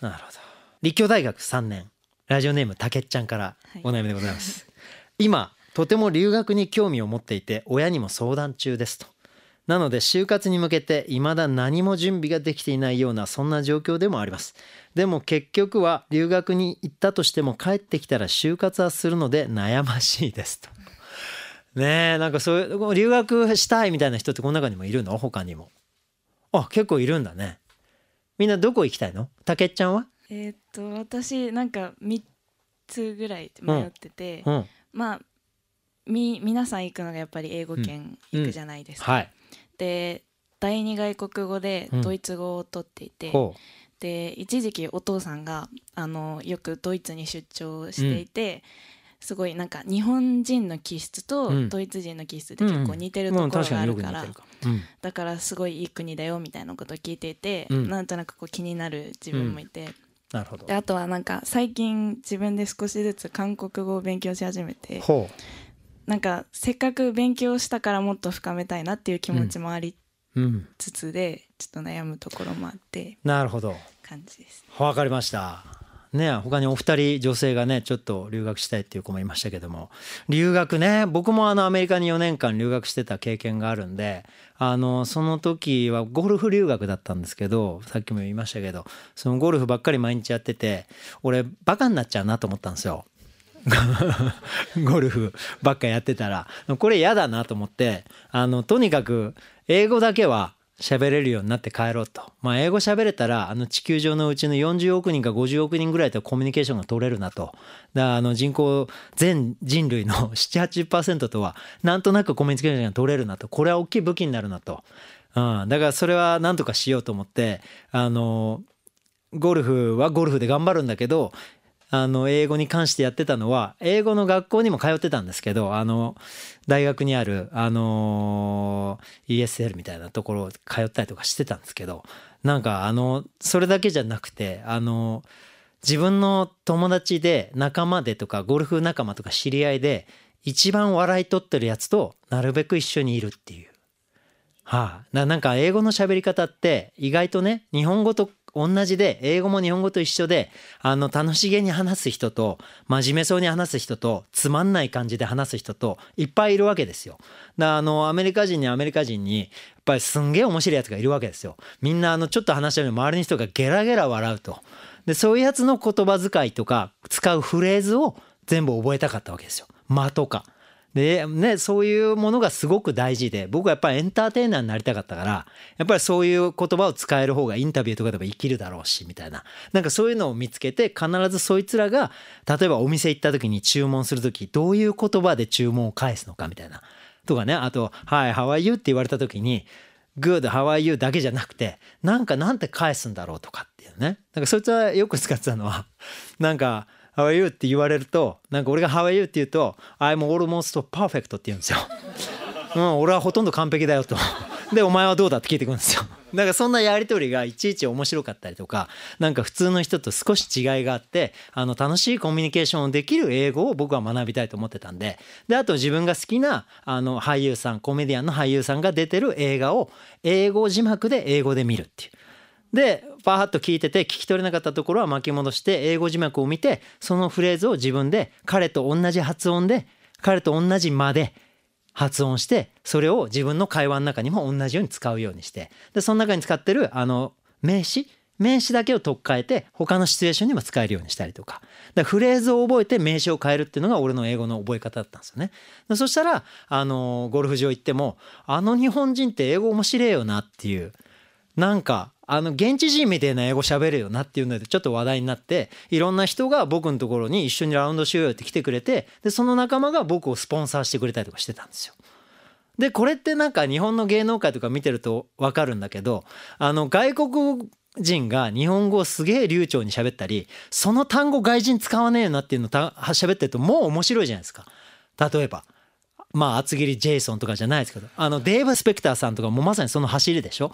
Speaker 1: なるほど。立教大学3年。ラジオネームたけっちゃんからお悩みでございます、はい、今とても留学に興味を持っていて親にも相談中ですと。なので就活に向けて未だ何も準備ができていないようなそんな状況でもあります。でも結局は留学に行ったとしても帰ってきたら就活はするので悩ましいですと。ねえなんかそういう留学したいみたいな人ってこの中にもいるの？他にも。あ結構いるんだね。みんなどこ行きたいの？たけっちゃんは？
Speaker 6: えー、っと私なんか3つぐらい迷ってて、うん。うん、まあみ皆さん行くのがやっぱり英語圏行くじゃないですか。はい、で第二外国語でドイツ語を取っていて、で一時期お父さんがあのよくドイツに出張していて、
Speaker 7: すごいなんか日本人の気質とドイツ人の気質って結構似てるところがあるから、だからすごいいい国だよみたいなことを聞いていて、うん、なんとなくこう気になる自分もいて、
Speaker 1: なるほど。
Speaker 7: であとはなんか最近自分で少しずつ韓国語を勉強し始めてなんかせっかく勉強したからもっと深めたいなっていう気持ちもありつつで、ちょっと悩むところもあって
Speaker 1: なるほど。
Speaker 7: 感じです。
Speaker 1: わかりましたね他にお二人女性がねちょっと留学したいっていう子もいましたけども留学ね僕もあのアメリカに4年間留学してた経験があるんであのその時はゴルフ留学だったんですけどさっきも言いましたけどそのゴルフばっかり毎日やってて俺バカになっちゃうなと思ったんですよ。ゴルフばっかやってたらこれ嫌だなと思ってあのとにかく英語だけは喋れるようになって帰ろうと。まあ、英語喋れたら、あの地球上のうちの40億人か50億人ぐらいとコミュニケーションが取れるなと。だからあの人口、全人類の7、80%とは、なんとなくコミュニケーションが取れるなと。これは大きい武器になるなと。うん。だからそれはなんとかしようと思って、あの、ゴルフはゴルフで頑張るんだけど、あの英語に関してやってたのは英語の学校にも通ってたんですけどあの大学にあるあの ESL みたいなところを通ったりとかしてたんですけどなんかあのそれだけじゃなくてあの自分の友達で仲間でとかゴルフ仲間とか知り合いで一番笑い取ってるやつとなるべく一緒にいるっていう。はあ、なんか英語の喋り方って意外とね日本語と同じで、英語も日本語と一緒で、あの、楽しげに話す人と、真面目そうに話す人と、つまんない感じで話す人と、いっぱいいるわけですよ。だあの、アメリカ人にアメリカ人に、やっぱりすんげえ面白いやつがいるわけですよ。みんな、あの、ちょっと話したのに周りの人がゲラゲラ笑うと。で、そういうやつの言葉遣いとか、使うフレーズを全部覚えたかったわけですよ。間とか。で、ね、そういうものがすごく大事で、僕はやっぱりエンターテイナーになりたかったから、やっぱりそういう言葉を使える方がインタビューとかでも生きるだろうし、みたいな。なんかそういうのを見つけて、必ずそいつらが、例えばお店行った時に注文する時、どういう言葉で注文を返すのか、みたいな。とかね、あと、はい、how are you? って言われた時に、good, how are you? だけじゃなくて、なんかなんて返すんだろうとかっていうね。なんかそいつはよく使ってたのは、なんか、How are you? って言われると、なんか俺が How are you? って言うと、I'm almost perfect って言うんですよ。うん、俺はほとんど完璧だよと。で、お前はどうだって聞いてくるんですよ。だかそんなやりとりがいちいち面白かったりとか、なんか普通の人と少し違いがあって、あの楽しいコミュニケーションをできる英語を僕は学びたいと思ってたんで、で、あと自分が好きなあの俳優さん、コメディアンの俳優さんが出てる映画を英語字幕で英語で見るっていう。でパーッと聞いてて聞き取れなかったところは巻き戻して英語字幕を見てそのフレーズを自分で彼と同じ発音で彼と同じ間で発音してそれを自分の会話の中にも同じように使うようにして。でその中に使ってるあの名詞？名詞だけを取っ換えて他のシチュエーションにも使えるようにしたりとか。だフレーズを覚えて名詞を変えるっていうのが俺の英語の覚え方だったんですよね。そしたらあのゴルフ場行ってもあの日本人って英語面白いよなっていうなんかあの現地人みたいな英語喋るよなっていうのでちょっと話題になっていろんな人が僕のところに一緒にラウンドしようよって来てくれてでその仲間が僕をスポンサーしてくれたりとかしてたんですよ。でこれってなんか日本の芸能界とか見てると分かるんだけどあの外国人が日本語をすげえ流暢に喋ったりその単語外人使わねえよなっていうのを喋ってるともう面白いじゃないですか。例えばまあ厚切りジェイソンとかじゃないですけどあのデーブ・スペクターさんとかもまさにその走りでしょ？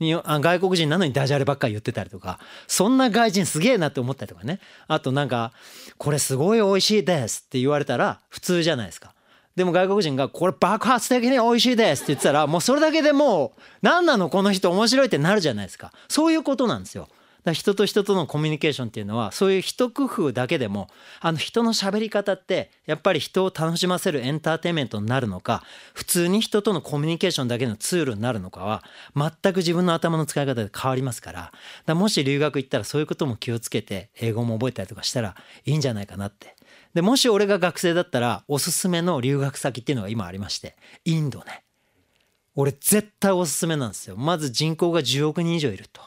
Speaker 1: 外国人なのにダジャレばっかり言ってたりとかそんな外人すげえなって思ったりとかねあとなんか「これすごい美味しいです」って言われたら普通じゃないですか。でも外国人が「これ爆発的に美味しいです」って言ってたらもうそれだけでもう「何なのこの人面白い」ってなるじゃないですかそういうことなんですよ。だ人と人とのコミュニケーションっていうのはそういう一工夫だけでもあの人の喋り方ってやっぱり人を楽しませるエンターテインメントになるのか普通に人とのコミュニケーションだけのツールになるのかは全く自分の頭の使い方で変わりますからだもし留学行ったらそういうことも気をつけて英語も覚えたりとかしたらいいんじゃないかなって。でもし俺が学生だったらおすすめの留学先っていうのが今ありましてインドね俺絶対おすすめなんですよまず人口が10億人以上いると。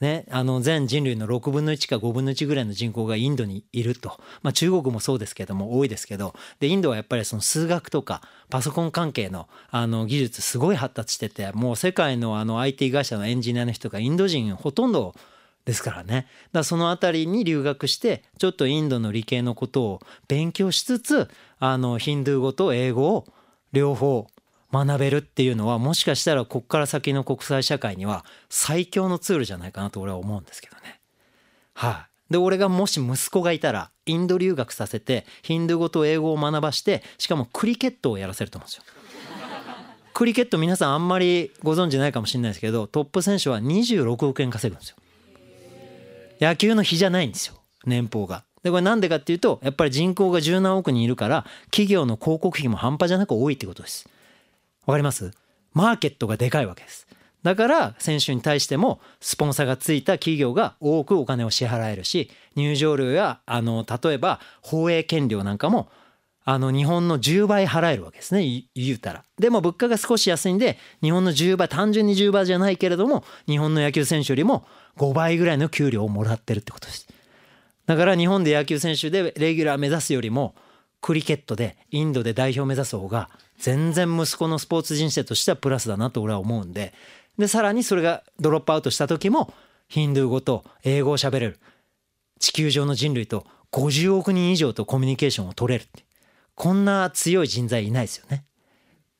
Speaker 1: ね、あの全人類の6分の1か5分の1ぐらいの人口がインドにいると、まあ、中国もそうですけども多いですけど。でインドはやっぱりその数学とかパソコン関係のあの技術すごい発達しててもう世界のあの IT 会社のエンジニアの人がインド人ほとんどですからね。だその辺りに留学してちょっとインドの理系のことを勉強しつつあのヒンドゥー語と英語を両方学べるっていうのはもしかしたらこっから先の国際社会には最強のツールじゃないかなと俺は思うんですけどね。はい、で俺がもし息子がいたらインド留学させてヒンドゥー語と英語を学ばしてしかもクリケットをやらせると思うんですよ。クリケット皆さんあんまりご存知ないかもしれないですけどトップ選手は26億円稼ぐんですよ。野球の日じゃないんですよ年俸が。でこれなんでかっていうとやっぱり人口が十何億人いるから企業の広告費も半端じゃなく多いってことです。わかります？マーケットがでかいわけです。だから選手に対してもスポンサーがついた企業が多くお金を支払えるし入場料やあの例えば放映権料なんかもあの日本の10倍払えるわけですね。言うたら。でも物価が少し安いんで日本の10倍単純に10倍じゃないけれども日本の野球選手よりも5倍ぐらいの給料をもらってるってことです。だから日本で野球選手でレギュラー目指すよりもクリケットでインドで代表目指す方が全然息子のスポーツ人生としてはプラスだなと俺は思うんで。でさらにそれがドロップアウトした時もヒンドゥー語と英語を喋れる。地球上の人類と50億人以上とコミュニケーションを取れるって。こんな強い人材いないですよね。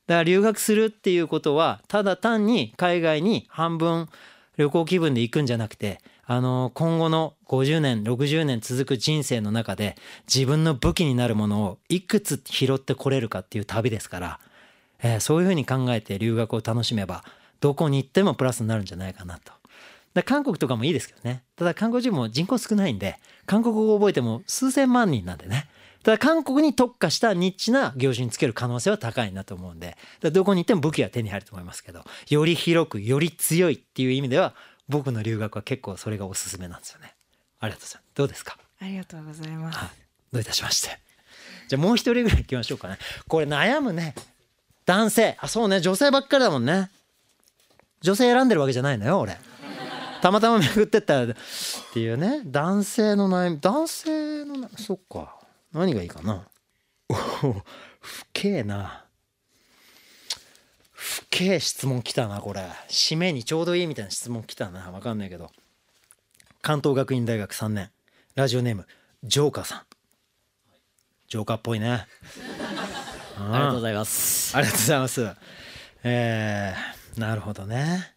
Speaker 1: だから留学するっていうことはただ単に海外に半分旅行気分で行くんじゃなくてあの今後の50年60年続く人生の中で自分の武器になるものをいくつ拾ってこれるかっていう旅ですから、えー、そういうふうに考えて留学を楽しめばどこに行ってもプラスになるんじゃないかなと。だ韓国とかもいいですけどね。ただ韓国人も人口少ないんで、韓国語を覚えても数千万人なんでね。ただ韓国に特化したニッチな業種につける可能性は高いなと思うんで、どこに行っても武器は手に入ると思いますけど、より広く、より強いっていう意味では、僕の留学は結構それがおすすめなんですよね。ありがとうございます。どうですか？
Speaker 7: ありがとうございます。
Speaker 1: どういたしまして。じゃあもう一人ぐらい行きましょうかね。これ悩むね。男性。あ、そうね。女性ばっかりだもんね。女性選んでるわけじゃないのよ俺たまたま巡ってったっていうね男性の悩み男性のなそっか何がいいかなおふけえなふけえ質問来たなこれ。締めにちょうどいいみたいな質問来たな。分かんないけど。関東学院大学3年。ラジオネームジョーカーさん。ジョーカーっぽいね。
Speaker 8: ありがとうございます。
Speaker 1: ありがとうございます。えーなるほどね。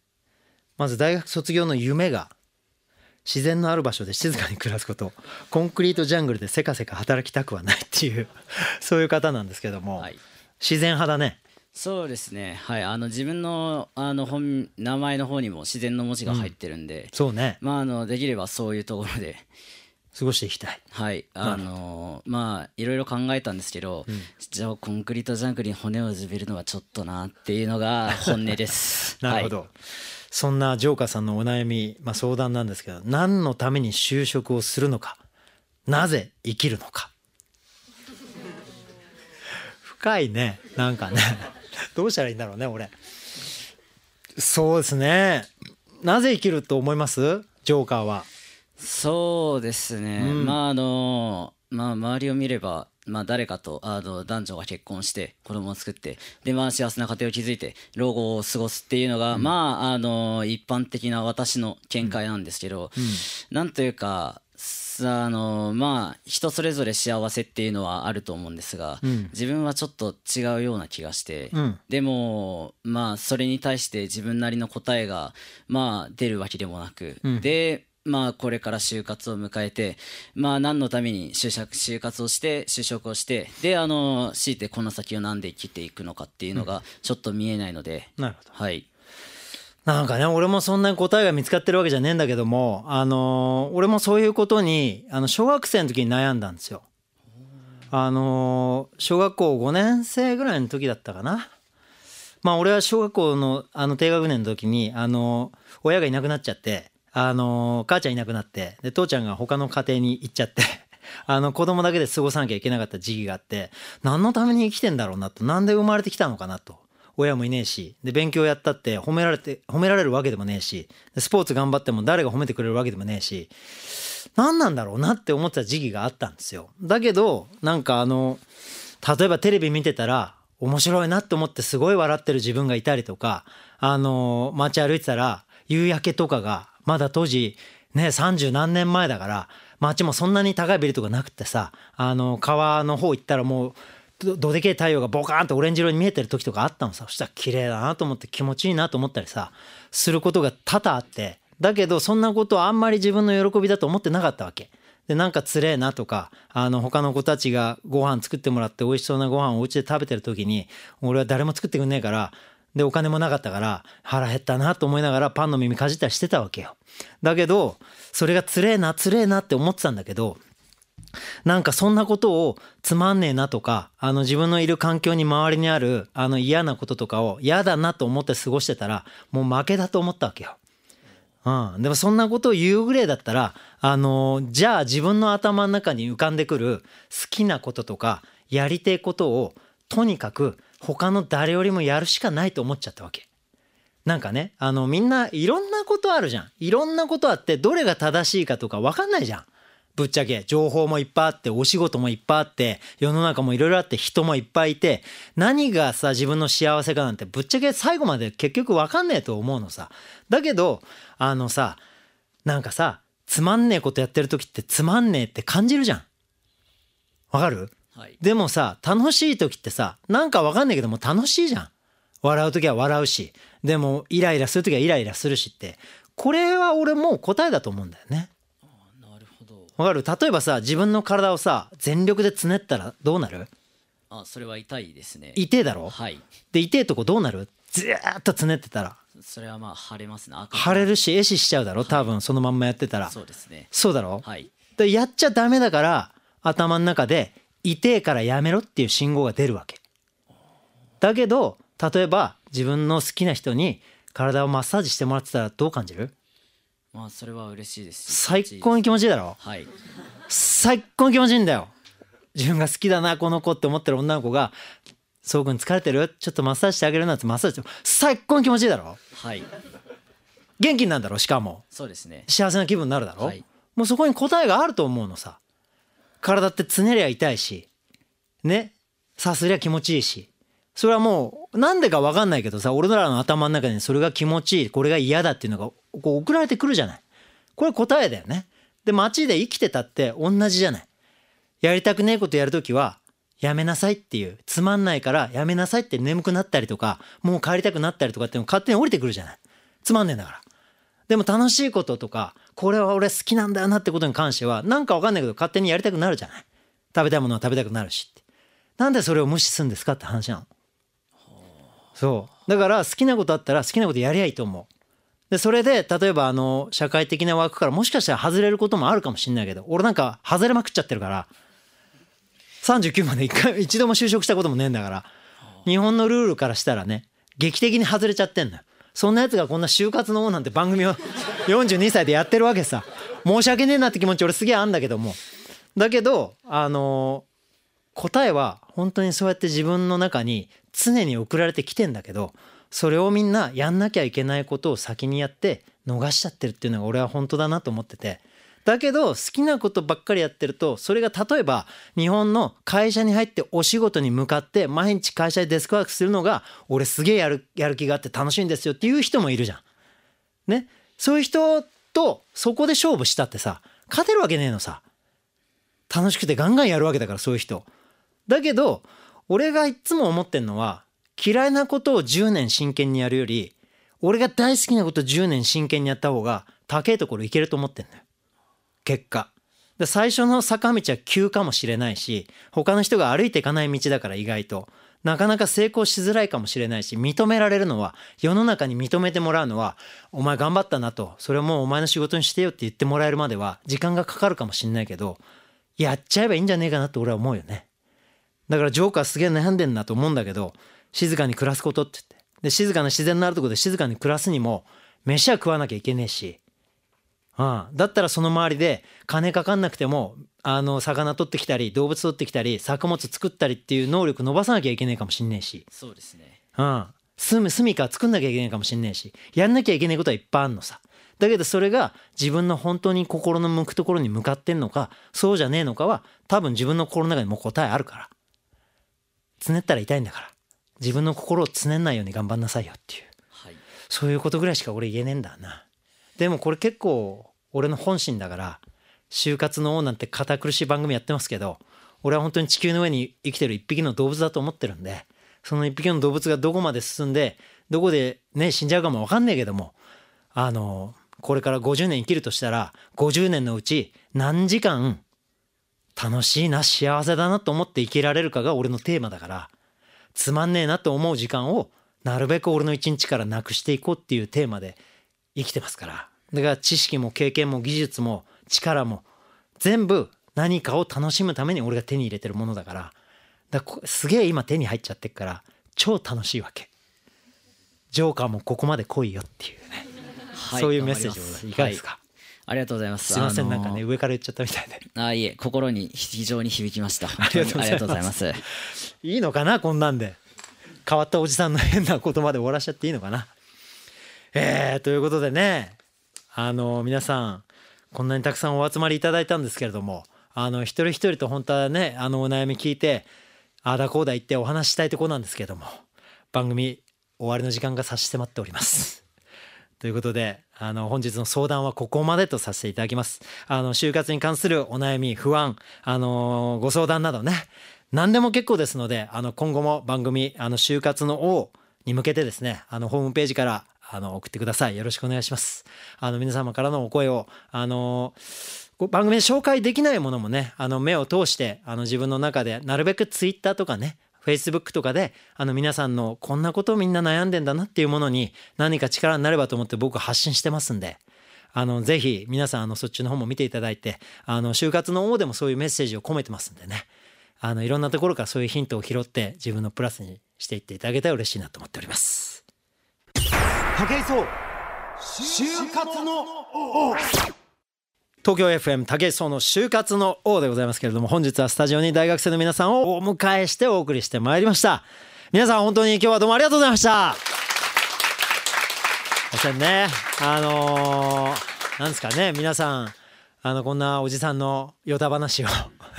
Speaker 1: まず大学卒業の夢が自然のある場所で静かに暮らすこと。コンクリートジャングルでせかせか働きたくはないっていうそういう方なんですけども、はい、自然派だね
Speaker 8: そうですね。はい。あの自分のあの本名前の方にも自然の文字が入ってるんで、うん、
Speaker 1: そうね。
Speaker 8: まああのできればそういうところで。
Speaker 1: 過ごしていきたい。
Speaker 8: はい。あのー、まあいろいろ考えたんですけど、うん、じゃあコンクリートジャングルに骨をずべるのはちょっとなっていうのが 本音です。
Speaker 1: なるほど、はい、そんなジョーカーさんのお悩み、まあ、相談なんですけど何のために就職をするのかなぜ生きるのか。深いねなんかね どうしたらいいんだろうね俺。そうですね。なぜ生きると思います？ジョーカーは。
Speaker 8: そうですね、うん、まああのまあ周りを見ればまあ、誰かとあの男女が結婚して子供を作ってで、まあ、幸せな家庭を築いて老後を過ごすっていうのが、うん、まああの一般的な私の見解なんですけど、うん、なんというかあのまあ人それぞれ幸せっていうのはあると思うんですが、うん、自分はちょっと違うような気がして、うん、でもまあそれに対して自分なりの答えがまあ出るわけでもなく、うん、でまあ、これから就活を迎えて、まあ、何のために就職就活をして就職をしてであの強いてこの先を何で生きていくのかっていうのがちょっと見えないので、
Speaker 1: うん、なるほど、
Speaker 8: はい、
Speaker 1: なんかね俺もそんなに答えが見つかってるわけじゃねえんだけどもあの俺もそういうことにあの小学生の時に悩んだんですよ。あの小学校5年生ぐらいの時だったかな。まあ俺は小学校のあの低学年の時にあの親がいなくなっちゃってあの母ちゃんいなくなってで父ちゃんが他の家庭に行っちゃって あの子供だけで過ごさなきゃいけなかった時期があって何のために生きてんだろうなと何で生まれてきたのかなと親もいねえしで勉強やったって褒められて褒められるわけでもねえしスポーツ頑張っても誰が褒めてくれるわけでもねえし何なんだろうなって思ってた時期があったんですよ。だけどなんかあの例えばテレビ見てたら面白いなって思ってすごい笑ってる自分がいたりとかあの街歩いてたら夕焼けとかがまだ当時ね30何年前だから街もそんなに高いビルとかなくてさあの川の方行ったらもうどでけえ太陽がボカーンとオレンジ色に見えてる時とかあったのさそしたら綺麗だなと思って気持ちいいなと思ったりさすることが多々あってだけどそんなことはあんまり自分の喜びだと思ってなかったわけ。でなんかつれえなとかあの他の子たちがご飯作ってもらって美味しそうなご飯をお家で食べてる時に俺は誰も作ってくんねえからでお金もなかったから腹減ったなと思いながらパンの耳かじったりしてたわけよ。だけどそれがつれえなつれえなって思ってたんだけどなんかそんなことをつまんねえなとか、あの自分のいる環境に周りにあるあの嫌なこととかを嫌だなと思って過ごしてたら、もう負けだと思ったわけよ。うん。でもそんなことを言うぐらいだったら、あのじゃあ自分の頭の中に浮かんでくる好きなこととか、やりてえことを、とにかく他の誰よりもやるしかないと思っちゃったわけ。なんかね、あのみんないろんなことあるじゃん。いろんなことあってどれが正しいかとか分かんないじゃん。ぶっちゃけ情報もいっぱいあってお仕事もいっぱいあって世の中もいろいろあって人もいっぱいいて何がさ自分の幸せかなんてぶっちゃけ最後まで結局分かんねえと思うのさ。だけどあのさなんかさつまんねえことやってる時ってつまんねえって感じるじゃん。わかる、はい、でもさ楽しい時ってさなんかわかんないけども楽しいじゃん。笑う時は笑うしでもイライラする時はイライラするしって。これは俺もう答えだと思うんだよねわかる？例えばさ自分の体をさ全力でつねったらどうなる？
Speaker 8: あそれは痛いですね。
Speaker 1: 痛えだろ？
Speaker 8: はい。
Speaker 1: で痛えとこどうなる？ずーっとつねってたら。
Speaker 8: それはまあ腫れますね。
Speaker 1: 腫れるし壊死しちゃうだろ？多分そのまんまやってたら。
Speaker 8: そうですね。
Speaker 1: そうだろ？
Speaker 8: はい。
Speaker 1: でやっちゃダメだから頭の中で痛えからやめろっていう信号が出るわけ。だけど例えば自分の好きな人に体をマッサージしてもらってたらどう感じる？
Speaker 8: まあそれは嬉しいです
Speaker 1: 最高に気持ちいいだろ？
Speaker 8: はい。
Speaker 1: 最高に気持ちいいんだよ。自分が好きだなこの子って思ってる女の子が「そうくん疲れてる？ちょっとマッサージしてあげるな」ってマッサージして最高に気持ちいいだろ？
Speaker 8: はい。
Speaker 1: 元気になるだろ？しかも。
Speaker 8: そうですね。
Speaker 1: 幸せな気分になるだろ、
Speaker 8: はい、
Speaker 1: もうそこに答えがあると思うのさ。体ってつねりゃ痛いし。ね？さすりゃ気持ちいいし。それはもうなんでか分かんないけどさ俺らの頭の中にそれが気持ちいいこれが嫌だっていうのがこう送られてくるじゃない。これ答えだよね。で街で生きてたって同じじゃない。やりたくねえことやるときはやめなさいっていう。つまんないからやめなさいって眠くなったりとかもう帰りたくなったりとかっていうの勝手に降りてくるじゃない。つまんねえんだから。でも楽しいこととかこれは俺好きなんだよなってことに関してはなんか分かんないけど勝手にやりたくなるじゃない。食べたいものは食べたくなるしって。なんでそれを無視するんですかって話なの。そう。だから好きなことあったら好きなことやりゃいいと思う。でそれで例えばあの社会的な枠からもしかしたら外れることもあるかもしんないけど俺なんか外れまくっちゃってるから39まで一回 一度も就職したこともねえんだから日本のルールからしたらね劇的に外れちゃってんのよ。そんなやつがこんな就活の王なんて番組を 42歳でやってるわけさ。申し訳ねえなって気持ち俺すげえあんだけども。だけどあの答えは本当にそうやって自分の中に常に送られてきてんだけどそれをみんなやんなきゃいけないことを先にやって逃しちゃってるっていうのが俺は本当だなと思っててだけど好きなことばっかりやってるとそれが例えば日本の会社に入ってお仕事に向かって毎日会社でデスクワークするのが俺すげえやるやる気があって楽しいんですよっていう人もいるじゃん。ね？そういう人とそこで勝負したってさ勝てるわけねえのさ楽しくてガンガンやるわけだからそういう人。だけど俺がいつも思ってんのは嫌いなことを10年真剣にやるより俺が大好きなこと10年真剣にやった方が高いところいけると思ってんだよ。結果。最初の坂道は急かもしれないし他の人が歩いていかない道だから意外と。なかなか成功しづらいかもしれないし認められるのは世の中に認めてもらうのはお前頑張ったなと。それをもうお前の仕事にしてよって言ってもらえるまでは時間がかかるかもしれないけどやっちゃえばいいんじゃねえかなって俺は思うよね。だからジョーカーすげえ悩んでんなと思うんだけど静かに暮らすことって言って。で静かな自然のあるところで静かに暮らすにも飯は食わなきゃいけねえし、うん、だったらその周りで金かかんなくてもあの魚取ってきたり動物取ってきたり作物作ったりっていう能力伸ばさなきゃいけねえかもしんねえし。
Speaker 8: そうですね。
Speaker 1: うん。住む住みか作んなきゃいけないかもしんねえし。やんなきゃいけないことはいっぱいあんのさ。だけどそれが自分の本当に心の向くところに向かってんのかそうじゃねえのかは多分自分の心の中にも答えあるから。つねったら痛いんだから自分の心をつねんないように頑張んなさいよっていう、はい、そういうことぐらいしか俺言えねえんだな。でもこれ結構俺の本心だから就活の王なんて堅苦しい番組やってますけど俺は本当に地球の上に生きてる一匹の動物だと思ってるんでその一匹の動物がどこまで進んでどこでね死んじゃうかも分かんねえけどもあのこれから50年生きるとしたら50年のうち何時間楽しいな幸せだなと思って生きられるかが俺のテーマだからつまんねえなと思う時間をなるべく俺の一日からなくしていこうっていうテーマで生きてますから。だから知識も経験も技術も力も全部何かを楽しむために俺が手に入れてるものだから。だからすげえ今手に入っちゃってっから超楽しいわけ。ジョーカーもここまで来いよっていうね、はい、そういうメッセージをいかがですか、はい
Speaker 8: ありがとうございます。
Speaker 1: すみません、あのー、なんかね、上から言っちゃったみたいで。
Speaker 8: あ、いえ、心に非常に響きました。ありがとうございます。
Speaker 1: いいのかな、こんなんで。変わったおじさんの変な言葉で終わらしちゃっていいのかな。えー、ということでね、あのー、皆さん、こんなにたくさんお集まりいただいたんですけれども、あの、一人一人と本当はね、あの、お悩み聞いて、ああだこうだ言ってお話したいところなんですけども、番組終わりの時間が差し迫っております。ということで、あの、本日の相談はここまでとさせていただきます。あの、就活に関するお悩み、不安、あの、ご相談などね、何でも結構ですので、あの、今後も番組、あの、就活の王に向けてですね、あの、ホームページから、あの、送ってください。よろしくお願いします。あの、皆様からのお声を、あの、番組で紹介できないものもね、あの、目を通して、あの、自分の中で、なるべくツイッターとかね、Facebook とかであの皆さんのこんなことをみんな悩んでんだなっていうものに何か力になればと思って僕発信してますんであのぜひ皆さんあのそっちの方も見ていただいてあの就活の王でもそういうメッセージを込めてますんでね。あのいろんなところからそういうヒントを拾って自分のプラスにしていっていただけたら嬉しいなと思っております。武井壮就活の王。東京 FM 竹井壮の就活の王でございますけれども本日はスタジオに大学生の皆さんをお迎えしてお送りしてまいりました。皆さん本当に今日はどうもありがとうございました。すいませんね。あのー、なんですかね。皆さんあのこんなおじさんのヨタ話を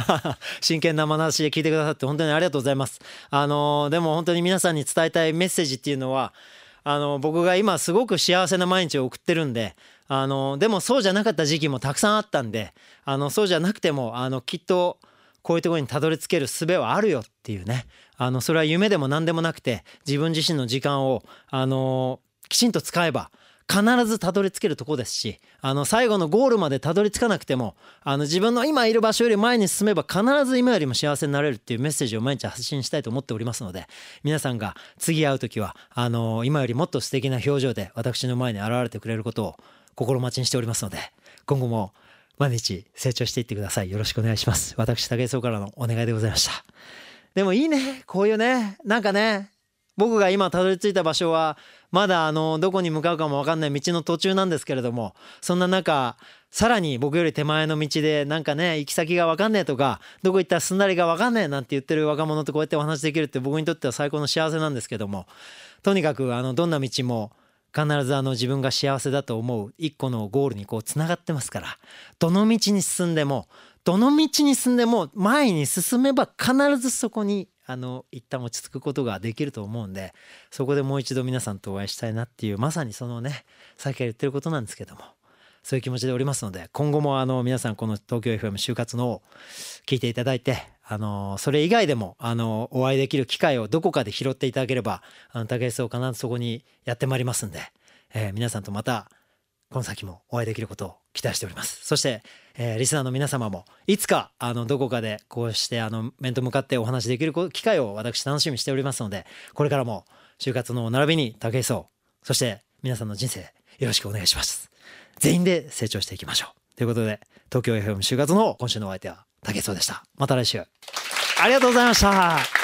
Speaker 1: 真剣な話で聞いてくださって本当にありがとうございます。あのー、でも本当に皆さんに伝えたいメッセージっていうのはあの僕が今すごく幸せな毎日を送ってるんであのでもそうじゃなかった時期もたくさんあったんであのそうじゃなくてもあのきっとこういうところにたどり着ける術はあるよっていうね。あのそれは夢でも何でもなくて自分自身の時間をあのきちんと使えば必ずたどり着けるとこですしあの最後のゴールまでたどり着かなくてもあの自分の今いる場所より前に進めば必ず今よりも幸せになれるっていうメッセージを毎日発信したいと思っておりますので皆さんが次会う時はあの今よりもっと素敵な表情で私の前に現れてくれることを心待ちにしておりますので今後も毎日成長していってください。よろしくお願いします。私武井壮からのお願いでございました。でもいいね。こういうね。なんかね。僕が今たどり着いた場所はまだあのどこに向かうかも分かんない道の途中なんですけれどもそんな中さらに僕より手前の道でなんかね行き先が分かんねえとかどこ行ったらすんなりが分かんねえなんて言ってる若者とこうやってお話できるって僕にとっては最高の幸せなんですけどもとにかくあのどんな道も必ずあの自分が幸せだと思う一個のゴールにこうつながってますから。どの道に進んでもどの道に進んでも前に進めば必ずそこにあの一旦落ち着くことができると思うんでそこでもう一度皆さんとお会いしたいなっていうまさにそのねさっきから言ってることなんですけどもそういう気持ちでおりますので今後もあの皆さんこの東京 FM 就活のを聞いていただいてあのそれ以外でもあのお会いできる機会をどこかで拾っていただければあの武井壮必ずそこにやってまいりますんで、えー、皆さんとまたこの先もお会いできることを期待しております。そして、えー、リスナーの皆様もいつかあのどこかでこうしてあの面と向かってお話しできる機会を私楽しみにしておりますのでこれからも就活の並びに武井壮そして皆さんの人生よろしくお願いします。全員で成長していきましょう。ということで東京 FM 就活の今週のお相手は武井壮でした。また来週。ありがとうございました。